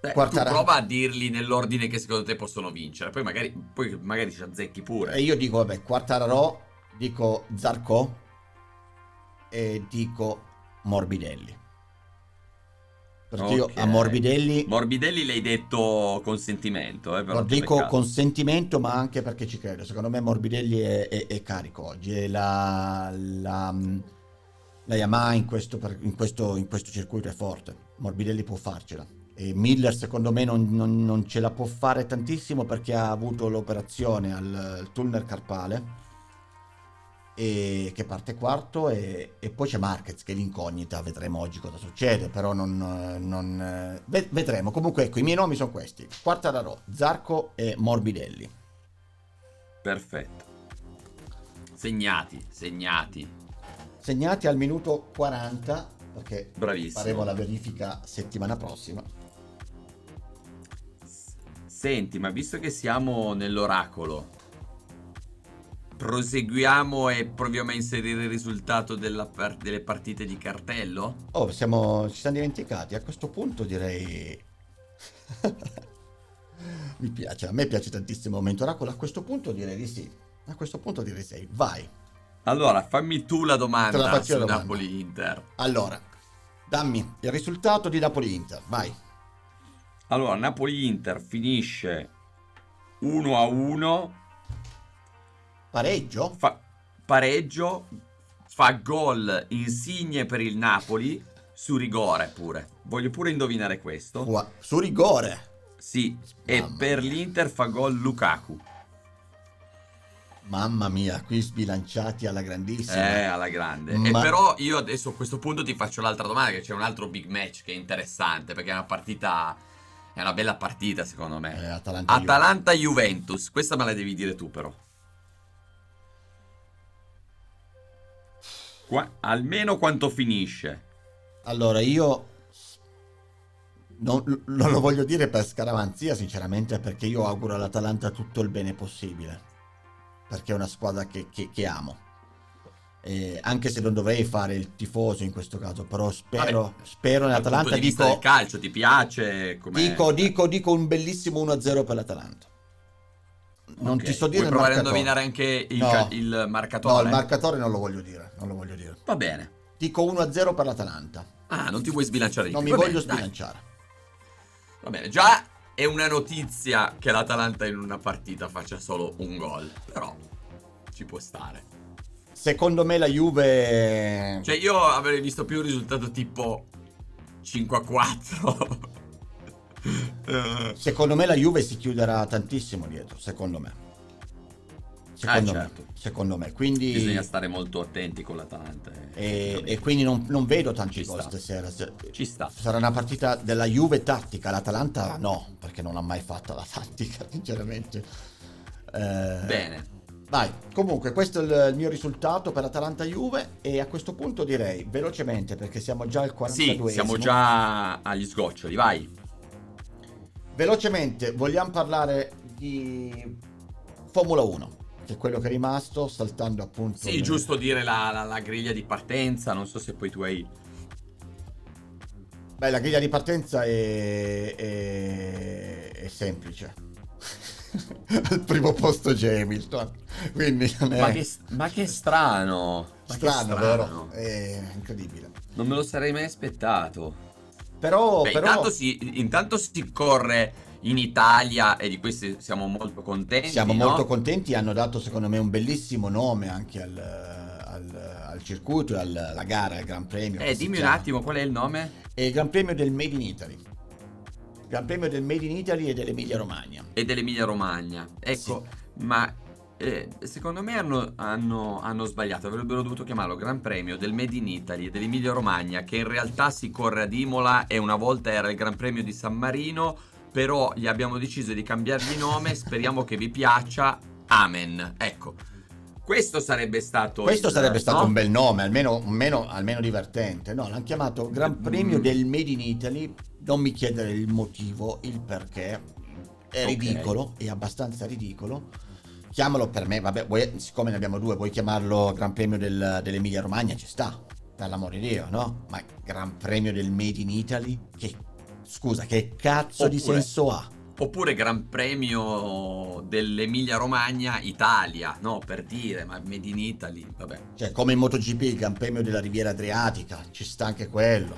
Beh, Quartara- tu prova a dirli nell'ordine che secondo te possono vincere. Poi magari, poi magari ci azzecchi pure. E io dico, vabbè, Quartararo, dico Zarco e dico Morbidelli. Perché io Ok. a Morbidelli Morbidelli l'hai detto con sentimento, eh, però lo dico peccato. con sentimento, ma anche perché ci credo. Secondo me Morbidelli è, è- è carico oggi. E la, la, la Yamaha in questo, in, questo, in questo circuito è forte. Morbidelli può farcela. E Miller secondo me non, non- non ce la può fare tantissimo perché ha avuto l'operazione al, al tunnel carpale. E che parte quarto e, e poi c'è Marquez che è l'incognita, vedremo oggi cosa succede, però non, non, eh, ve- vedremo. Comunque ecco, i miei nomi sono questi, Quartararo, Zarco e Morbidelli. Perfetto. Segnati, segnati. Segnati al minuto 40, perché Bravissimo. faremo la verifica settimana prossima. Senti, ma visto che siamo nell'oracolo, proseguiamo e proviamo a inserire il risultato par- delle partite di cartello? Oh, siamo, ci siamo dimenticati, a questo punto direi... Mi piace, a me piace tantissimo il momento oracolo, a questo punto direi di sì. A questo punto direi sì, vai. Allora, fammi tu la Te la domanda faccio su la domanda. Napoli-Inter. Allora, dammi il risultato di Napoli-Inter, vai. Allora, Napoli-Inter finisce 1 a 1, Pareggio? fa pareggio, fa gol Insigne per il Napoli su rigore pure. Voglio pure indovinare questo. Ua- Su rigore. Sì, e Mamma per mia. l'Inter fa gol Lukaku. Mamma mia, qui sbilanciati alla grandissima. Eh, alla grande. Ma- E però io adesso a questo punto ti faccio l'altra domanda, che c'è un altro big match che è interessante, perché è una partita... È una bella partita secondo me. Eh, Atalanta. Atalanta-Juventus, questa me la devi dire tu però. Qua- almeno quanto finisce? Allora, io non, non lo voglio dire per scaramanzia, sinceramente, perché io auguro all'Atalanta tutto il bene possibile. Perché è una squadra che, che- che amo. Eh, anche se non dovrei fare il tifoso in questo caso, però spero, spero Dal punto nell'Atalanta. di Dico, calcio, ti piace? Com'è? dico, dico, dico un bellissimo 1-0 per l'Atalanta. Non Ok. ti so dire Vuoi provare a indovinare anche il, No. ca- il marcatore? No, il marcatore non lo voglio dire. Non lo voglio dire. Va bene. Dico 1-0 per l'Atalanta. Ah, non ti vuoi sbilanciare Non mi. Va voglio bene, dai. sbilanciare. Va bene, già è una notizia che l'Atalanta in una partita faccia solo un gol, però ci può stare. Secondo me la Juve. Cioè io avrei visto più un risultato tipo 5 a 4. Eh, Secondo me la Juve si chiuderà tantissimo dietro, secondo me. Secondo Ah, certo. me. Secondo me. Quindi Bisogna stare molto attenti con l'Atalanta. eh, e, e quindi non, non vedo tanti Ci gol sta. stasera. Se- Ci sta. Sarà una partita della Juve tattica, l'Atalanta no, perché non ha mai fatto la tattica, sinceramente. Eh, Bene. Vai, comunque questo è il, il mio risultato per Atalanta-Juve e a questo punto direi velocemente perché siamo già al 42 Sì, siamo già agli sgoccioli, vai. Velocemente, vogliamo parlare di Formula 1, che è quello che è rimasto, saltando appunto... Sì, nel- giusto dire la, la- la griglia di partenza, non so se poi tu hai... Beh, la griglia di partenza è, è, è semplice. Al primo posto c'è Hamilton, quindi non è Ma che, ma che strano. Ma che strano, vero? È incredibile. Non me lo sarei mai aspettato. Però, Beh, però intanto, si, intanto si corre in Italia e di questo siamo molto contenti. siamo no? molto contenti, hanno dato secondo me un bellissimo nome anche al, al- al circuito, e al- alla gara, al Gran Premio. Eh, dimmi un attimo qual è il nome? È il Gran Premio del Made in Italy. Gran Premio del Made in Italy e dell'Emilia Romagna. È dell'Emilia Romagna. Ecco, ma eh, secondo me hanno, hanno- hanno sbagliato. Avrebbero dovuto chiamarlo Gran Premio del Made in Italy dell'Emilia Romagna, che in realtà si corre ad Imola e una volta era il Gran Premio di San Marino. Però gli abbiamo deciso di cambiargli nome. Speriamo che vi piaccia. Amen. Ecco. Questo sarebbe stato. Questo il- sarebbe stato no? un bel nome, almeno, almeno- almeno divertente. No, l'hanno chiamato Gran Premio Mm. del Made in Italy. Non mi chiedere il motivo, il perché. È Ok. ridicolo, è abbastanza ridicolo. Chiamalo per me, vabbè, vuoi- siccome ne abbiamo due, vuoi chiamarlo Gran Premio del- dell'Emilia Romagna? Ci sta, per l'amore di Dio, no? Ma Gran Premio del Made in Italy? Che, scusa, che cazzo di Oppure- senso ha? Oppure Gran Premio dell'Emilia Romagna Italia, no? Per dire, ma Made in Italy, vabbè. Cioè, come in MotoGP, il Gran Premio della Riviera Adriatica, ci sta anche quello.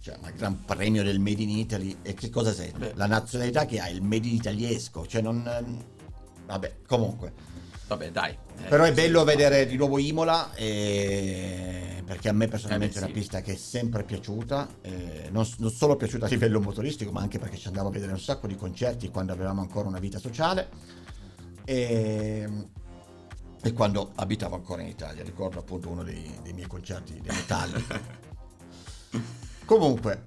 Cioè, ma Gran Premio del Made in Italy. E che cosa sei? Beh. La nazionalità che ha, il Made in Italiesco. Cioè, non. Vabbè, comunque. Vabbè, dai. eh, Però è bello vedere di nuovo Imola. e- Perché a me personalmente Eh è una pista che è sempre piaciuta. e Non, non solo piaciuta a livello motoristico, ma anche perché ci andavo a vedere un sacco di concerti quando avevamo ancora una vita sociale. E, e quando abitavo ancora in Italia. Ricordo appunto uno dei, dei miei concerti dei Metallica. Comunque,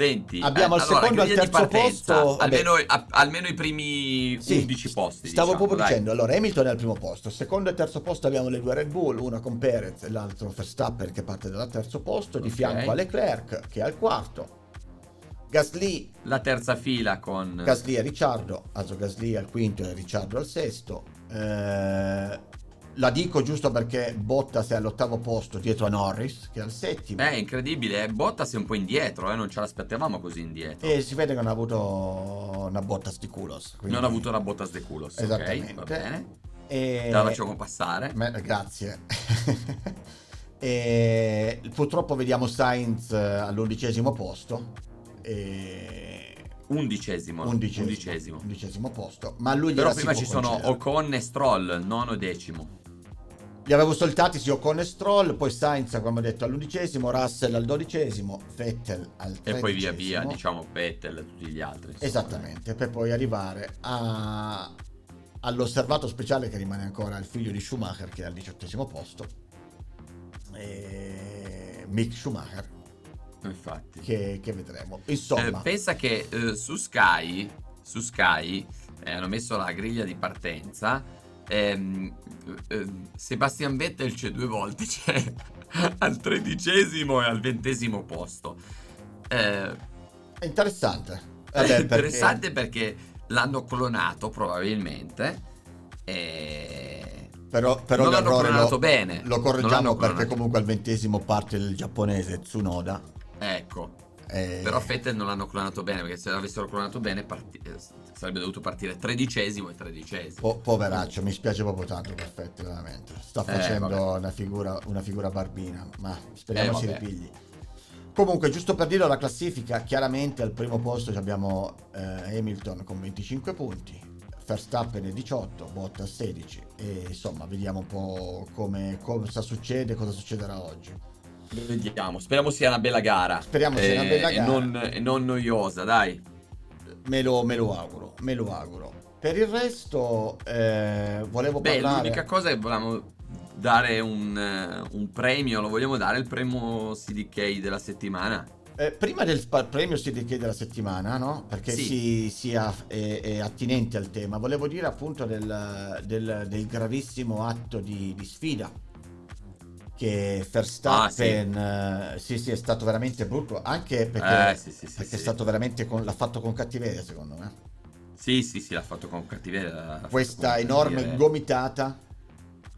Senti, Abbiamo al allora, secondo e al di terzo posto. Almeno, a- almeno i primi Sì, 11 posti. Stavo diciamo, proprio dai. dicendo, allora Hamilton è al primo posto, secondo e terzo posto abbiamo le due Red Bull, una con Perez e l'altro Verstappen che parte dal terzo posto, di Ok. fianco a Leclerc che è al quarto. Gasly, La terza fila con... Gasly e Ricciardo, also Gasly al quinto e Ricciardo al sesto. Eh, la dico giusto perché Bottas è all'ottavo posto dietro a Norris che è al settimo. Beh, incredibile, eh. Bottas è un po' indietro, eh, non ce l'aspettavamo così indietro. E si vede che non ha avuto una Bottas di culos. quindi- Non ha avuto la Bottas de culos, ok? Esattamente. Va bene. E... Te la facciamo passare. Me- grazie. e purtroppo vediamo Sainz eh, all'undicesimo posto. E... Undicesimo. Undicesimo, Undicesimo. undicesimo posto. Ma lui Però prima ci sono. Ocon e Stroll, nono decimo. Li avevo soltati sì Ocon e Stroll, poi Sainz come ho detto all'undicesimo, Russell al dodicesimo, Vettel al E tredicesimo. poi via via, diciamo, Vettel e tutti gli altri. insomma. Esattamente, per poi arrivare a- all'osservato speciale che rimane ancora il figlio di Schumacher che è al diciottesimo posto. E... Mick Schumacher Infatti. che, che vedremo. Eh, Insomma, pensa che eh, su Sky, su Sky eh, hanno messo la griglia di partenza. Ehm, eh, Sebastian Vettel c'è due volte, c'è al tredicesimo e al ventesimo posto. Eh, è interessante. è Vabbè, perché- interessante perché... l'hanno clonato probabilmente. E... Però, però non l'hanno clonato lo, bene. lo correggiamo perché comunque al ventesimo parte il giapponese Tsunoda. Ecco. E- Però Vettel non l'hanno clonato bene perché se l'avessero clonato bene parti- eh, sarebbe dovuto partire tredicesimo e tredicesimo. po- poveraccio, mi spiace proprio tanto per Fettel, veramente. Sta facendo Eh, una, figura, una figura barbina, ma speriamo Eh, si ripigli. Comunque, giusto per dirlo, la classifica, chiaramente al primo posto abbiamo eh, Hamilton con 25 punti, Verstappen è 18, Bottas 16 e insomma vediamo un po' come, cosa succede, cosa succederà oggi. Vediamo, speriamo sia una bella gara. Speriamo sia una bella e gara. non, e non noiosa, dai. Me lo, me lo auguro, me lo auguro. Per il resto, eh, volevo Beh, parlare. l'unica cosa è che volevamo dare un, eh, un premio, lo vogliamo dare il premio CDK della settimana. Eh, prima del premio CDK della settimana, no? Perché Sì. si, sia è, è attinente al tema, volevo dire appunto del, del- del gravissimo atto di, di sfida che Verstappen eh, sì. sì, è stato veramente brutto, anche perché, Eh, sì, sì, sì, perché è sì. stato veramente con, l'ha fatto con cattiveria, secondo me. Sì, sì, sì, l'ha fatto con cattiveria. Questa con enorme cattiveria. gomitata.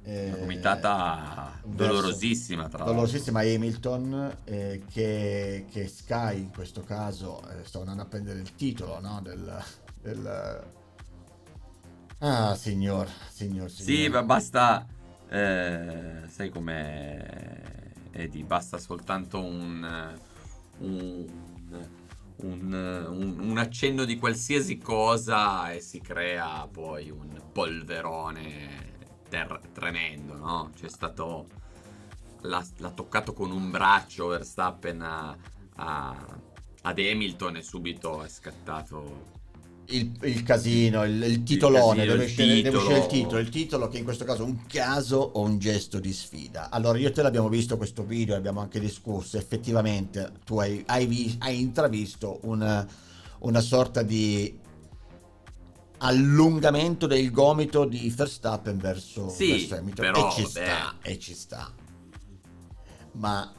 eh, Una gomitata verso- dolorosissima, tra l'altro. dolorosissima Hamilton eh, che, che Sky in questo caso eh, sta andando a prendere il titolo no, del, del- ah signor signor, signor. Sì, ma basta. Eh, sai com'è, Eddie? Basta soltanto un. un, un, un- un accenno di qualsiasi cosa e si crea poi un polverone ter- tremendo, no? C'è stato. L'ha, l'ha toccato con un braccio Verstappen a- a- ad Hamilton e subito è scattato il, il casino il, il titolone casino, deve, il uscire, deve uscire il titolo. titolo il titolo che in questo caso è un caso o un gesto di sfida allora io e te l'abbiamo visto questo video abbiamo anche discusso effettivamente tu hai, hai, vi- hai intravisto una, una sorta di allungamento del gomito di Verstappen verso, Sì, verso Hamilton però, e ci beh. sta e ci sta ma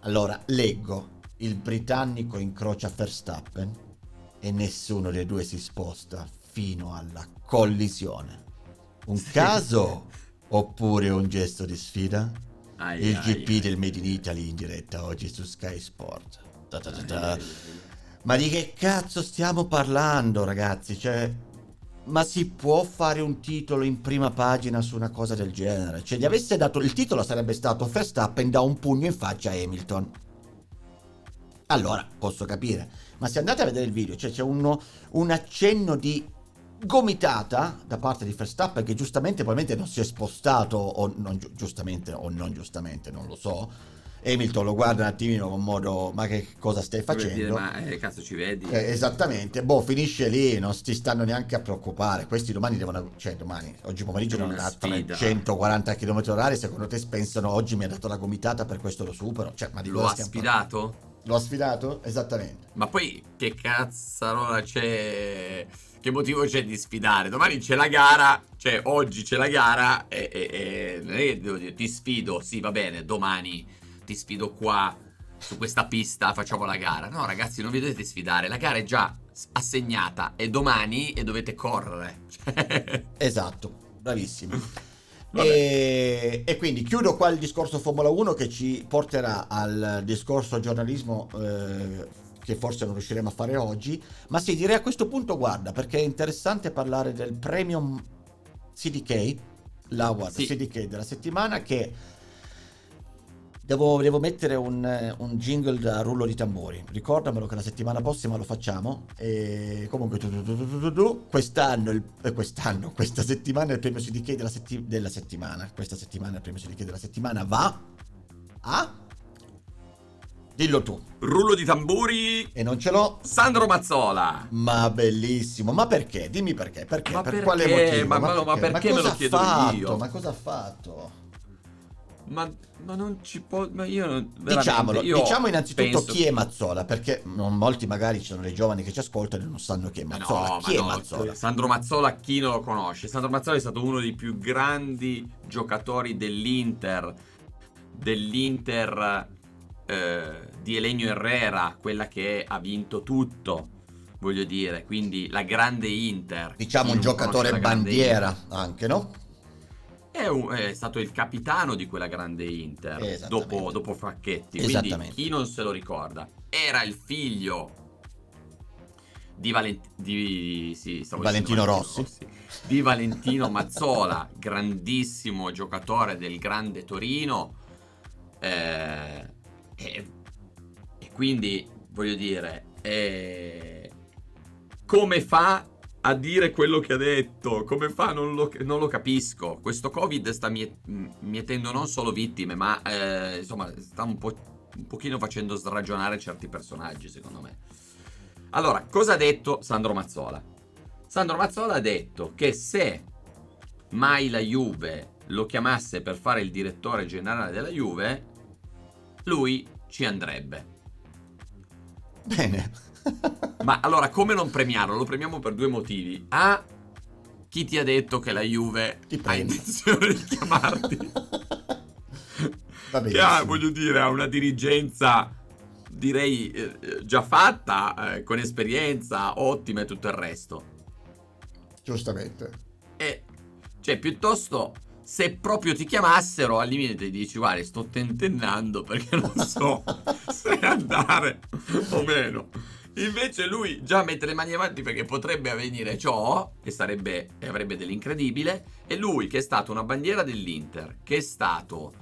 allora leggo il britannico incrocia Verstappen e nessuno dei due si sposta fino alla collisione. Un caso oppure un gesto di sfida? Ai, Il GP ai. del Made in Italy in diretta oggi su Sky Sport. Ai, ai, ai. Ma di che cazzo stiamo parlando, ragazzi? Cioè, ma si può fare un titolo in prima pagina su una cosa del genere? Cioè, gli avesse dato il titolo sarebbe stato Verstappen da un pugno in faccia a Hamilton. allora posso capire. Ma se andate a vedere il video, cioè c'è uno, un accenno di gomitata da parte di Verstappen che giustamente probabilmente non si è spostato o non giustamente o non giustamente, non lo so. Hamilton lo guarda un attimino con modo ma che cosa stai facendo? Dire, ma eh, cazzo ci vedi? Eh, esattamente, boh, finisce lì, non ti stanno neanche a preoccupare. Questi domani devono, cioè domani, oggi pomeriggio non a 340 km h secondo te pensano oggi mi ha dato la gomitata per questo lo supero? Cioè, ma di lo ha sfidato? Lo ha sfidato? Esattamente. Ma poi che cazzarola c'è? Che motivo c'è di sfidare? Domani c'è la gara, cioè oggi c'è la gara e, e, e devo dire, ti sfido, sì va bene, domani ti sfido qua su questa pista, facciamo la gara. No ragazzi, non vi dovete sfidare, la gara è già assegnata, è domani e dovete correre. esatto, bravissimo. E, e, quindi chiudo qua il discorso Formula 1 che ci porterà al discorso giornalismo eh, che forse non riusciremo a fare oggi, ma sì, direi a questo punto guarda, perché è interessante parlare del Premium CDK, l'award sì. CDK della settimana che Devo, devo, mettere un, un, jingle da rullo di tamburi. Ricordamelo che la settimana prossima lo facciamo. E comunque, tu, tu, tu, quest'anno, il, eh, quest'anno, questa settimana il premio CDK della, setti, della settimana. Questa settimana il premio CDK della settimana va a. Dillo tu. Rullo di tamburi. E non ce l'ho. Sandro Mazzola. Ma bellissimo. Ma perché? Dimmi perché. Perché? Ma per perché? quale motivo? Ma, ma, ma perché, ma perché me lo chiedo fatto? io? Ma cosa ha fatto? Ma, ma, non ci può. Ma io Diciamolo, io diciamo innanzitutto chi è Mazzola, perché molti magari ci sono dei giovani che ci ascoltano e non sanno chi è Mazzola. No, chi è no, Mazzola? Sandro Mazzola, chi non lo conosce? Sandro Mazzola è stato uno dei più grandi giocatori dell'Inter, dell'Inter eh, di Elenio Herrera, quella che ha vinto tutto. Voglio dire, quindi la grande Inter. Diciamo un giocatore bandiera anche, no? È, un, è, stato il capitano di quella grande Inter dopo, dopo Facchetti. Quindi chi non se lo ricorda, era il figlio di, Valent- di sì, Valentino Rossi. Rossi. Di Valentino Mazzola, grandissimo giocatore del grande Torino. Eh, e, e, quindi voglio dire, eh, come fa a dire quello che ha detto. Come fa? Non lo, non lo capisco. Questo Covid sta mietendo non solo vittime, ma eh, insomma sta un, po', un pochino facendo sragionare certi personaggi, secondo me. Allora, cosa ha detto Sandro Mazzola? Sandro Mazzola ha detto che se mai la Juve lo chiamasse per fare il direttore generale della Juve, lui ci andrebbe. Bene. Ma allora, come non premiarlo? Lo premiamo per due motivi. A. Chi ti ha detto che la Juve ha intenzione di chiamarti? che ha, voglio dire, ha una dirigenza direi eh, già fatta, eh, con esperienza ottima e tutto il resto. Giustamente. E cioè, piuttosto se proprio ti chiamassero al limite dici guarda sto tentennando perché non so se andare o meno Invece lui già mette le mani avanti perché potrebbe avvenire ciò, che sarebbe, avrebbe dell'incredibile, e lui che è stato una bandiera dell'Inter, che è stato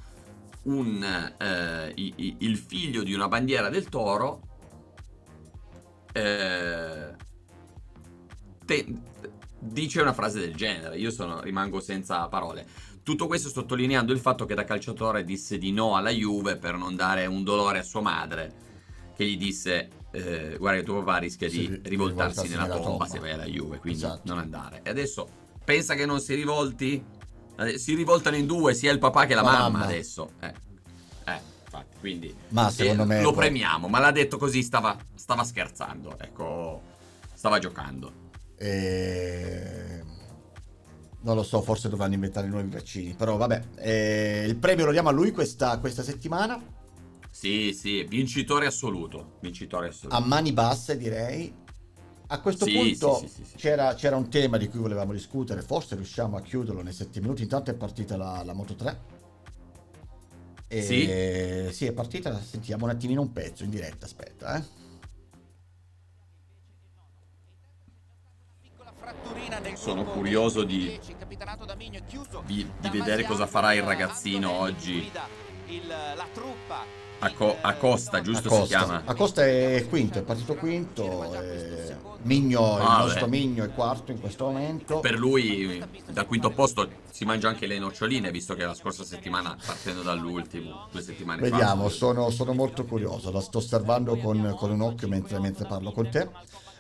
un, eh, il figlio di una bandiera del Toro, eh, te, dice una frase del genere, io sono, rimango senza parole. Tutto questo sottolineando il fatto che da calciatore disse di no alla Juve per non dare un dolore a sua madre, che gli disse eh, guarda che tuo papà rischia sì, di rivoltarsi, nella, nella tomba, tomba, se vai alla Juve, quindi esatto. non andare. E adesso pensa che non si rivolti? Si rivoltano in due, sia il papà che la, la mamma, mamma, adesso. Eh, eh, infatti, quindi ma secondo eh, me lo premiamo, ma l'ha detto così, stava, stava scherzando, ecco, stava giocando. E... Non lo so, forse dovranno inventare nuovi vaccini, però vabbè, eh, il premio lo diamo a lui questa, questa settimana sì, sì, vincitore assoluto. Vincitore assoluto. A mani basse, direi. A questo sì, punto sì, sì, c'era, c'era, un tema di cui volevamo discutere, forse riusciamo a chiuderlo nei 7 minuti. Intanto è partita la, la Moto 3. E sì? sì, è partita, sentiamo un attimino un pezzo in diretta, aspetta, eh. Sono curioso di, di, di vedere cosa farà il ragazzino oggi il, la truppa A, Co- a Costa, giusto si Acosta. chiama? Acosta è quinto, è partito quinto. e Migno, il Ah, nostro beh. Migno è quarto in questo momento. Per lui, dal quinto posto, si mangia anche le noccioline, visto che la scorsa settimana, partendo dall'ultimo, due settimane Vediamo, fa. sono, sono molto curioso, la sto osservando con, con un occhio mentre, mentre parlo con te.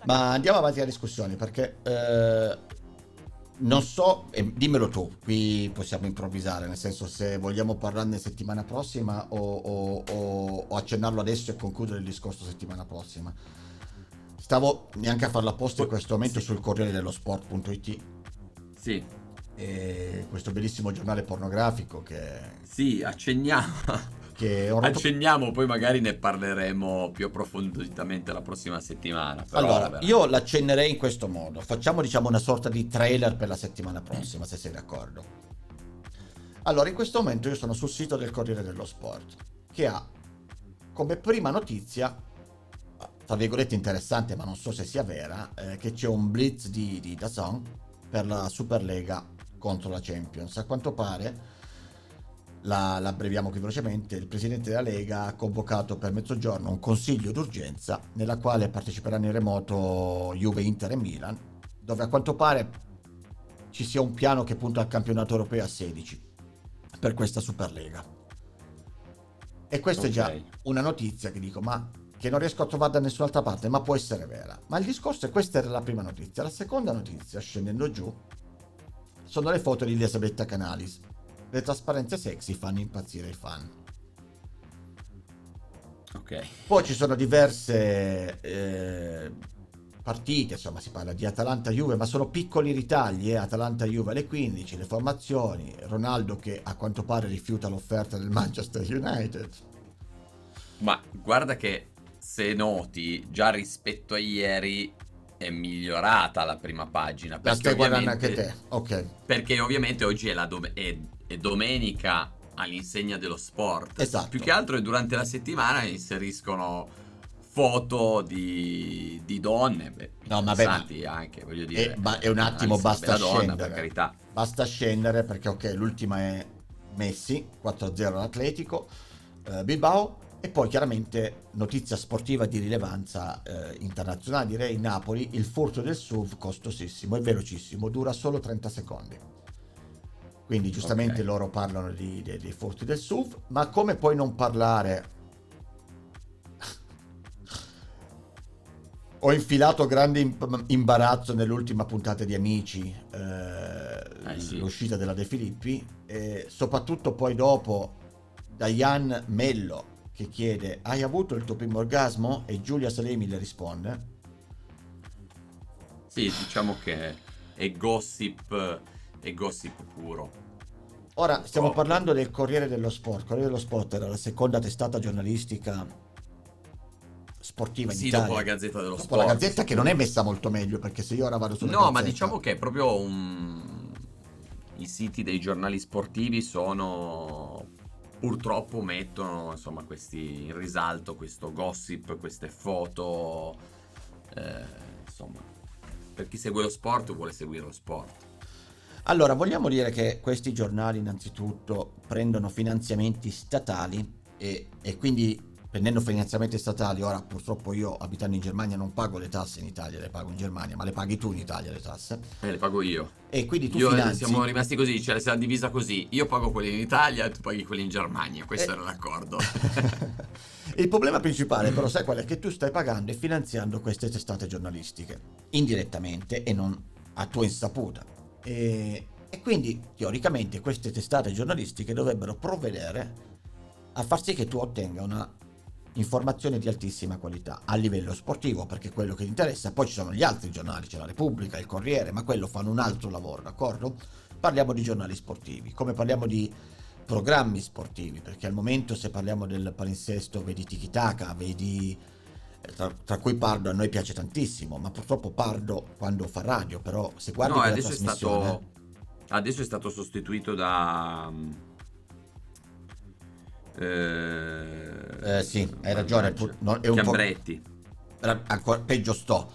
Ma andiamo avanti alla discussione perché eh, non so, e dimmelo tu, qui possiamo improvvisare, nel senso se vogliamo parlarne settimana prossima o, o- o- o accennarlo adesso e concludere il discorso settimana prossima. Stavo neanche a farla apposta in questo momento sul Corriere dello Sport.it, Sì, e questo bellissimo giornale pornografico che, sì, accenniamo. Che rotto Accenniamo, poi magari ne parleremo più approfonditamente la prossima settimana. Però, allora, vabbè. io l'accennerei in questo modo. Facciamo diciamo una sorta di trailer per la settimana prossima, se sei d'accordo. Allora, in questo momento io sono sul sito del Corriere dello Sport, che ha come prima notizia, tra virgolette interessante, ma non so se sia vera, eh, che c'è un blitz di, di Dazon per la Superlega contro la Champions. A quanto pare, la, la abbreviamo qui velocemente, il presidente della Lega ha convocato per mezzogiorno un consiglio d'urgenza nella quale parteciperanno in remoto Juve, Inter e Milan, dove a quanto pare ci sia un piano che punta al campionato europeo a 16 per questa Superlega. E questa è già una notizia che dico, ma che non riesco a trovare da nessun'altra parte, ma può essere vera. Ma il discorso è questa era la prima notizia. La seconda notizia, scendendo giù, sono le foto di Elisabetta Canalis. Le trasparenze sexy fanno impazzire i fan. Ok. Poi ci sono diverse eh, partite, insomma si parla di Atalanta-Juve, ma sono piccoli ritagli, eh? Atalanta-Juve alle 15, le formazioni, Ronaldo che a quanto pare rifiuta l'offerta del Manchester United. Ma guarda che se noti, già rispetto a ieri è migliorata la prima pagina. La stai guardando anche te, ok. perché ovviamente oggi è, la dom- è domenica all'insegna dello sport. Esatto. Più che altro durante la settimana inseriscono foto di, di donne. Beh, No, ma beh, anche, voglio dire. E, ma è un attimo, basta bella donna, scendere. per carità. Basta scendere perché ok, l'ultima è Messi, 4-0 all'Atletico, eh, Bilbao e poi chiaramente notizia sportiva di rilevanza eh, internazionale, direi Napoli, il furto del SUV costosissimo e velocissimo, dura solo 30 secondi. Quindi giustamente Ok. loro parlano di- dei- dei furti del SUV, ma come puoi non parlare Ho infilato grande imp- imbarazzo nell'ultima puntata di Amici, eh, Eh sì. l'uscita della De Filippi, e soprattutto poi dopo Diane Mello che chiede hai avuto il tuo primo orgasmo? E Giulia Salemi le risponde Sì, diciamo che è gossip, è gossip puro. Ora stiamo Proprio. parlando del Corriere dello Sport. Corriere dello Sport era la seconda testata giornalistica sportiva in Sì, Italia. dopo la Gazzetta dello Dopo Sport. la Gazzetta che non è messa molto meglio perché se io ora vado sulla No, ma Gazzetta- diciamo che è proprio un... I siti dei giornali sportivi sono... Purtroppo mettono, insomma, questi in risalto, questo gossip, queste foto. eh, insomma, per chi segue lo sport vuole seguire lo sport. Allora, vogliamo dire che questi giornali innanzitutto prendono finanziamenti statali e, e quindi prendendo finanziamenti statali, ora purtroppo io abitando in Germania non pago le tasse in Italia, le pago in Germania, ma le paghi tu in Italia le tasse. Eh, le pago io. E quindi tu Io eh, finanzi... siamo rimasti così, cioè siamo divisa così. Io pago quelli in Italia e tu paghi quelli in Germania. Questo Eh. era l'accordo. Il problema principale però sai qual è? Che tu stai pagando e finanziando queste testate giornalistiche indirettamente e non a tua insaputa. E, e quindi teoricamente queste testate giornalistiche dovrebbero provvedere a far sì che tu ottenga una informazione di altissima qualità a livello sportivo perché è quello che ti interessa. Poi ci sono gli altri giornali c'è la Repubblica il Corriere ma quello fanno un altro lavoro d'accordo? Parliamo di giornali sportivi come parliamo di programmi sportivi perché al momento se parliamo del palinsesto vedi Tiki Taka vedi tra, tra cui Pardo a noi piace tantissimo ma purtroppo Pardo quando fa radio però se guardi no, adesso è trasmissione stato. Adesso è stato sostituito da. Eh, eh, sì hai ragione pur- no, è un po', Chiambretti. Ra- ancora peggio sto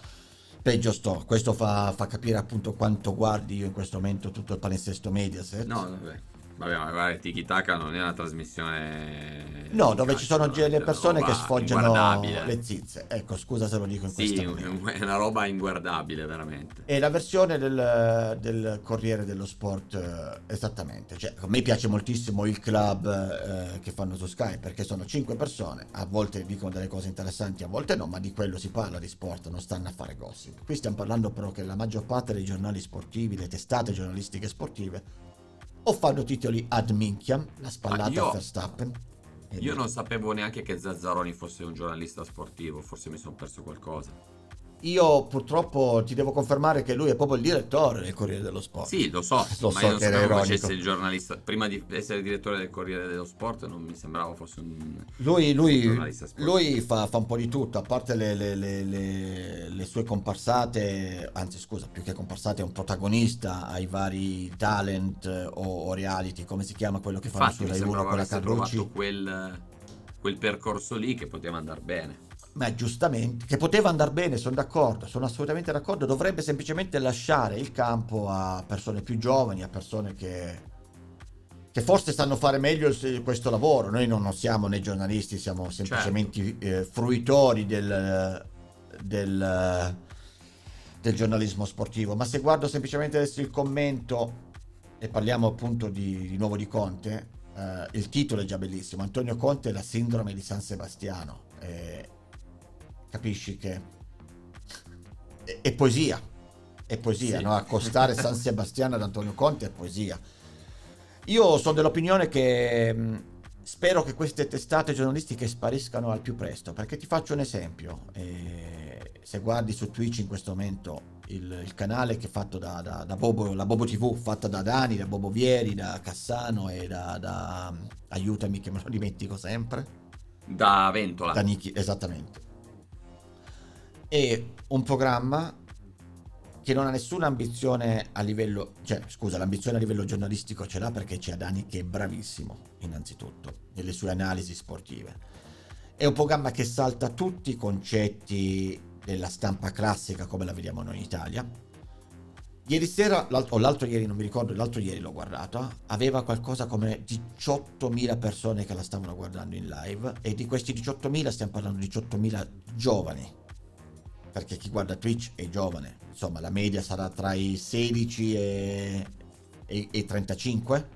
peggio sto questo fa, fa capire appunto quanto guardi io in questo momento tutto il palinsesto Mediaset No, vabbè. Vabbè, ma guarda, Tiki Taka non è una trasmissione. No, dove ci sono le è una persone che sfoggiano le zizze. Ecco, scusa se lo dico in Sì, questa maniera. è una roba inguardabile, veramente. E la versione del, del Corriere dello Sport, eh, esattamente. Cioè, a me piace moltissimo il club eh, che fanno su Sky perché sono cinque persone, a volte dicono delle cose interessanti, a volte no, ma di quello si parla di sport, non stanno a fare gossip. Qui stiamo parlando però che la maggior parte dei giornali sportivi, le testate giornalistiche sportive, o fanno titoli ad minchiam, la spallata io- a Verstappen. Io non sapevo neanche che Zazzaroni fosse un giornalista sportivo, forse mi sono perso qualcosa. Io purtroppo ti devo confermare che lui è proprio il direttore del Corriere dello Sport. Sì, lo so, Lo ma so io non sapevo facesse il giornalista. Prima di essere direttore del Corriere dello Sport non mi sembrava fosse un... Lui, lui- Giornalista sportivo. lui fa, fa un po' di tutto, a parte le, le- le- le- sue comparsate, anzi scusa, più che comparsate è un protagonista ai vari talent eh, o, o reality, come si chiama quello che fanno Infatti su Rai 1 sembrava con la trovato quel, quel percorso lì che poteva andare bene. Ma giustamente, che poteva andare bene, sono d'accordo, sono assolutamente d'accordo, dovrebbe semplicemente lasciare il campo a persone più giovani, a persone che, che forse sanno fare meglio il- questo lavoro. Noi non, non siamo né giornalisti, siamo semplicemente eh, fruitori del, del, del giornalismo sportivo. Ma se guardo semplicemente adesso il commento e parliamo appunto di, di nuovo di Conte, eh, il titolo è già bellissimo. Antonio Conte e la sindrome di San Sebastiano. Eh, capisci che è, è poesia. È poesia, Sì. no? Accostare San Sebastiano ad Antonio Conte è poesia. Io sono dell'opinione che mh, spero che queste testate giornalistiche spariscano al più presto, perché ti faccio un esempio. eh, se guardi su Twitch in questo momento il, il canale che è fatto da, da- da Bobo, la Bobo TV, fatta da Dani, da Bobo Vieri, da Cassano e da, da- aiutami che me lo dimentico sempre. Da Ventola. Da Nichi, esattamente. È un programma che non ha nessuna ambizione a livello, cioè scusa, l'ambizione a livello giornalistico ce l'ha perché c'è Dani che è bravissimo, innanzitutto, nelle sue analisi sportive. È un programma che salta tutti i concetti della stampa classica come la vediamo noi in Italia. Ieri sera, l'al- o l'altro ieri, non mi ricordo, l'altro ieri l'ho guardata, aveva qualcosa come 18.000 persone che la stavano guardando in live e di questi 18.000 stiamo parlando di 18.000 giovani, perché chi guarda Twitch è giovane, insomma la media sarà tra i 16 e, e, e 35,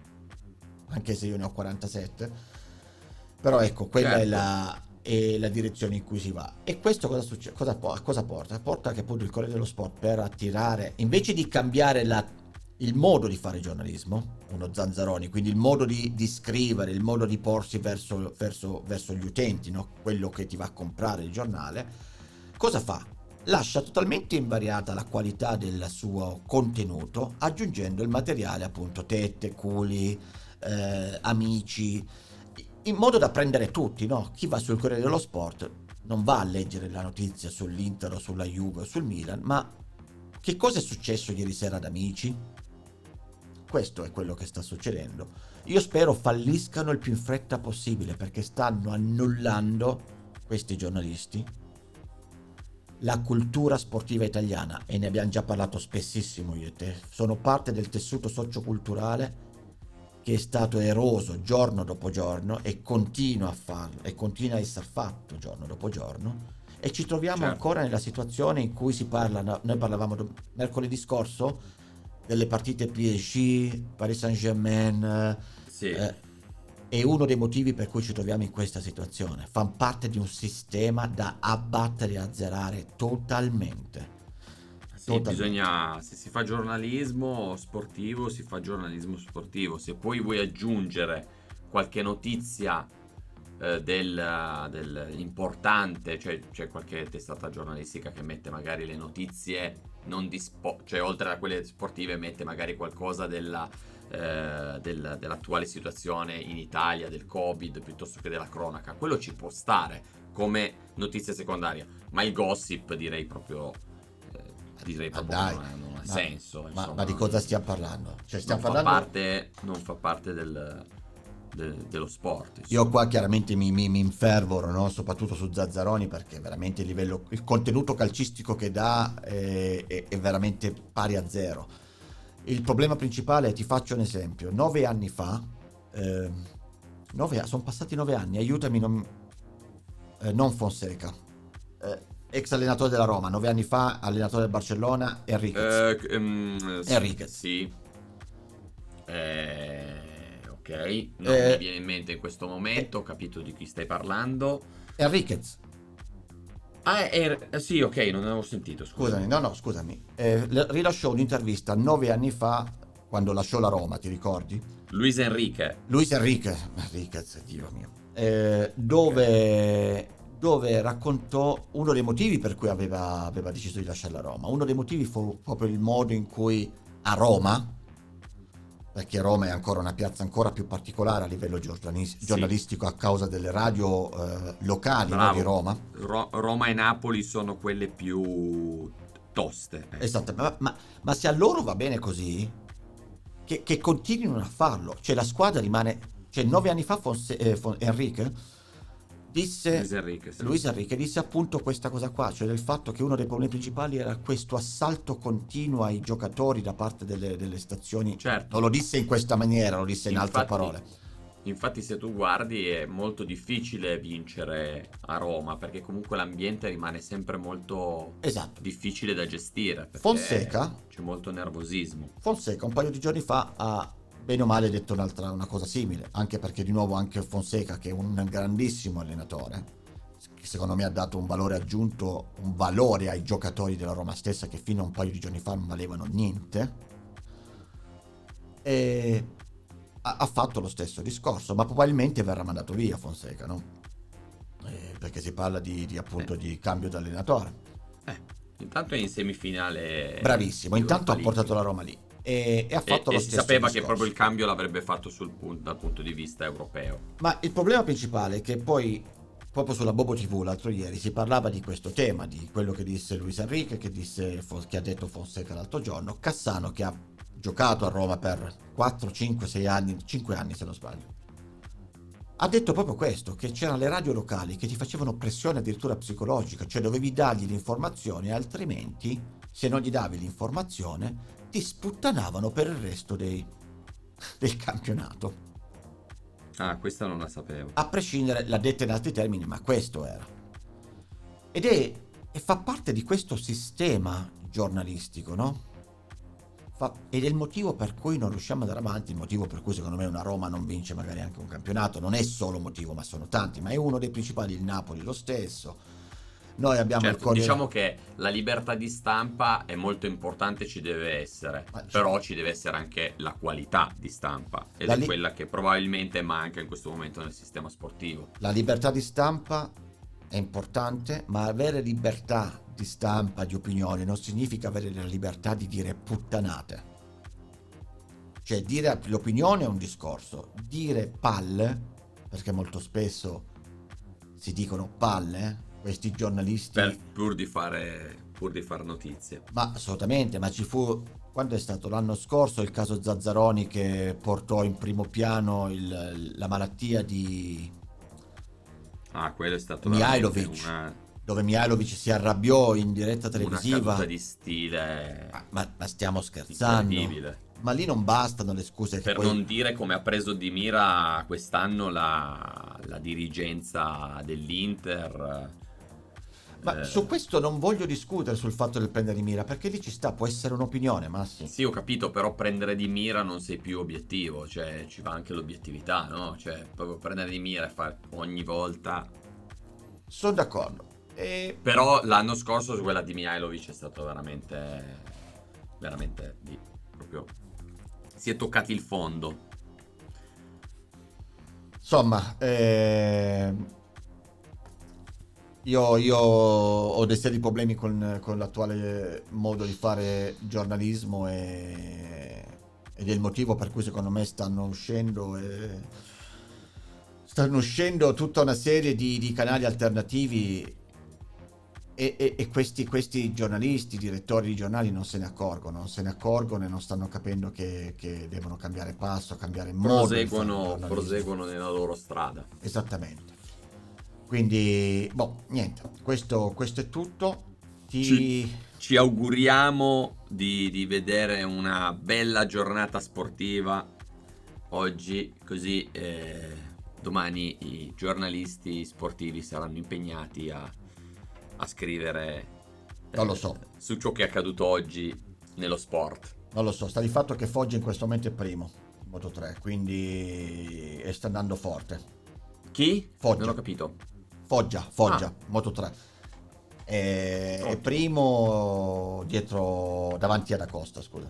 anche se io ne ho 47, però ecco, quella è, Certo. la, è la direzione in cui si va. E questo cosa, succe- cosa, cosa porta? Porta che appunto il Corriere dello Sport per attirare, invece di cambiare la- il modo di fare giornalismo, uno Zanzaroni, quindi il modo di, di scrivere, il modo di porsi verso, verso- verso gli utenti, no? quello che ti va a comprare il giornale, cosa fa? Lascia totalmente invariata la qualità del suo contenuto, aggiungendo il materiale appunto tette, culi, eh, amici, in modo da prendere tutti, no? Chi va sul Corriere dello Sport non va a leggere la notizia sull'Inter o sulla Juve o sul Milan, ma che cosa è successo ieri sera ad Amici? Questo è quello che sta succedendo. Io spero falliscano il più in fretta possibile perché stanno annullando questi giornalisti la cultura sportiva italiana e ne abbiamo già parlato spessissimo io e te. Sono parte del tessuto socioculturale che è stato eroso giorno dopo giorno e continua a farlo e continua a essere fatto giorno dopo giorno e ci troviamo Certo. ancora nella situazione in cui si parla no- noi parlavamo do- mercoledì scorso delle partite PSG, Paris Saint-Germain eh, Sì. eh, è uno dei motivi per cui ci troviamo in questa situazione fanno parte di un sistema da abbattere e azzerare totalmente Sì, Totalmente. bisogna, se si fa giornalismo sportivo, si fa giornalismo sportivo. Se poi vuoi aggiungere qualche notizia eh, del, del importante, cioè c'è qualche testata giornalistica che mette magari le notizie non di cioè oltre a quelle sportive mette magari qualcosa della, eh, del- dell'attuale situazione in Italia, del Covid, piuttosto che della cronaca. Quello ci può stare come notizia secondaria, ma il gossip direi proprio eh, direi Ma proprio dai, che non non ha ma- senso. ma, insomma, ma di cosa stiamo parlando? Cioè, stiamo non, parlando fa parte, non fa parte del, del- dello sport. insomma. Io qua chiaramente mi, mi, mi infervoro, no? soprattutto su Zazzaroni, perché veramente il livello, il contenuto calcistico che dà è, è- è veramente pari a zero. Il problema principale, ti faccio un esempio, nove anni fa eh, nove- sono passati nove anni, aiutami, non, eh, non Fonseca. Eh, ex allenatore della Roma, nove anni fa, allenatore del Barcellona, Enriquez. Sì, Enriquez. Sì. Eh, ok, non Eh, mi viene in mente in questo momento, ho capito di chi stai parlando. Enriquez, Ah, er- sì, ok, non avevo sentito, scusa. scusami, no, no, scusami. Eh, rilasciò un'intervista nove anni fa, quando lasciò la Roma, ti ricordi? Luis Enrique. Luis Enriquez, Enriquez, Dio mio, eh, dove, dove raccontò uno dei motivi per cui aveva, aveva deciso di lasciare la Roma. Uno dei motivi fu proprio il modo in cui a Roma, perché Roma è ancora una piazza ancora più particolare a livello giornalis- Sì. giornalistico a causa delle radio eh, locali no, di Roma. Ro- Roma e Napoli sono quelle più toste. ecco. Esatto, ma, ma- ma se a loro va bene così, che, che continuino a farlo. Cioè la squadra rimane... Cioè nove anni fa Fonse- eh, Fon- Enrique disse... Luis Enrique, sì. Luis Enrique disse appunto questa cosa qua, cioè del fatto che uno dei problemi principali era questo assalto continuo ai giocatori da parte delle, delle stazioni. Certo. Non lo disse in questa maniera, lo disse in altre parole. Infatti, se tu guardi, è molto difficile vincere a Roma perché comunque l'ambiente rimane sempre molto Esatto. difficile da gestire. Fonseca? C'è molto nervosismo. Fonseca un paio di giorni fa ha bene o male detto un'altra una cosa simile, anche perché di nuovo anche Fonseca che è un grandissimo allenatore, che secondo me ha dato un valore aggiunto, un valore ai giocatori della Roma stessa che fino a un paio di giorni fa non valevano niente. E ha, ha fatto lo stesso discorso, ma probabilmente verrà mandato via Fonseca, no? Eh, perché si parla di, di, appunto Eh. di cambio di allenatore. Eh, intanto è in semifinale. Bravissimo, intanto ha portato la Roma lì. E, e ha E, fatto e lo si stesso sapeva che discorso. proprio il cambio l'avrebbe fatto sul pun- dal punto di vista europeo. Ma il problema principale è che poi, proprio sulla Bobo TV l'altro ieri, si parlava di questo tema, di quello che disse Luis Enrique, che, disse, che ha detto Fonseca l'altro giorno, Cassano che ha giocato a Roma per 4, 5, 6 anni, 5 anni se non sbaglio. Ha detto proprio questo, che c'erano le radio locali che ti facevano pressione addirittura psicologica, cioè dovevi dargli l'informazione, altrimenti se non gli davi l'informazione ti sputtanavano per il resto dei- del campionato. Ah, questa non la sapevo. A prescindere, l'ha detta in altri termini, ma questo era. Ed è, e fa parte di questo sistema giornalistico, no? Fa- ed è il motivo per cui non riusciamo ad andare avanti, il motivo per cui secondo me una Roma non vince magari anche un campionato, non è solo motivo, ma sono tanti, ma è uno dei principali, il Napoli lo stesso. Noi abbiamo il Certo, Corriere- diciamo che la libertà di stampa è molto importante, ci deve essere, Ma- però ci deve essere anche la qualità di stampa ed La è li- quella che probabilmente manca in questo momento nel sistema sportivo. La libertà di stampa è importante, ma avere libertà di stampa, di opinione, non significa avere la libertà di dire puttanate. Cioè, dire l'opinione è un discorso, dire palle, perché molto spesso si dicono palle, questi giornalisti... Per- pur di fare pur di fare notizie. Ma assolutamente, ma ci fu quando è stato l'anno scorso il caso Zazzaroni che portò in primo piano il- la malattia di Ah, quello è stato Mihailovic. una, dove Mihailovic si arrabbiò in diretta una televisiva. caduta di stile Ma, ma- ma stiamo scherzando? incredibile. Ma lì non bastano le scuse Per poi... non dire come ha preso di mira quest'anno la, la dirigenza dell'Inter. Ma Eh, su questo non voglio discutere sul fatto del prendere di mira, perché lì ci sta, può essere un'opinione, ma sì. Ho capito, però prendere di mira non sei più obiettivo, cioè ci va anche l'obiettività, no? Cioè, proprio prendere di mira e fare ogni volta. Sono d'accordo. E Però l'anno scorso quella di Mihailovic è stato veramente. veramente lì, proprio. Si è toccati il fondo. Insomma, ehm, io, io ho dei seri problemi con, con l'attuale modo di fare giornalismo e, ed è il motivo per cui secondo me stanno uscendo e- stanno uscendo tutta una serie di, di canali alternativi e, e- e questi, questi giornalisti, direttori di giornali non se ne accorgono, non se ne accorgono e non stanno capendo che, che devono cambiare passo, cambiare modo. Proseguono, proseguono nella loro strada. Esattamente. Quindi, boh, niente, questo, questo è tutto. Ti... Ci- Ci auguriamo di, di vedere una bella giornata sportiva oggi, così eh, domani i giornalisti sportivi saranno impegnati a, a scrivere eh, Non lo so. su ciò che è accaduto oggi nello sport. Non lo so, sta di fatto che Foggia in questo momento è primo, Moto 3, quindi e sta andando forte. Chi? Foggia. Non ho capito. Foggia, Foggia, Ah. Moto 3. E, Ottimo. è primo dietro, davanti ad Acosta, scusa.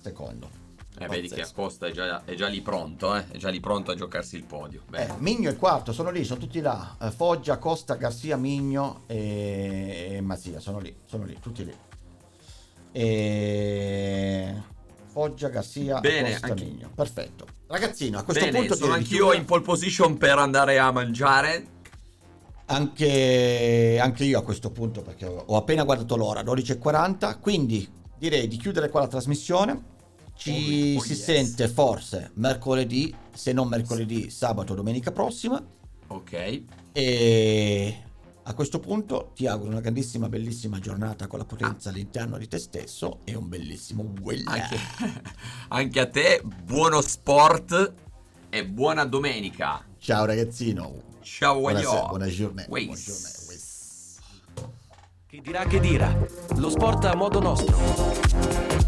Secondo. Eh, vedi che. Acosta è già, è già lì pronto, eh? È già lì pronto a giocarsi il podio. Eh, Migno è quarto, sono lì, sono tutti là. Eh, Foggia, Costa, Garzia, Migno e, e Mazia, sono lì, sono lì, tutti lì. E... Foggia, Garzia, Bene, Costa, anche- Migno. Perfetto. Ragazzino, a questo bene, punto sono anch'io in pole position per andare a mangiare. Anche, anche io a questo punto perché ho, appena guardato l'ora, 12.40, quindi direi di chiudere qua la trasmissione. Ci Oh, oh si yes. sente forse mercoledì, se non mercoledì, sabato domenica prossima. Ok. E a questo punto ti auguro una grandissima, bellissima giornata con la potenza all'interno di te stesso e un bellissimo well. Anche, anche a te, buono sport e buona domenica. Ciao ragazzino. Ciao, Buonasera, buona giornata. Buona giornata. Chi dirà che dirà? Lo sport a modo nostro.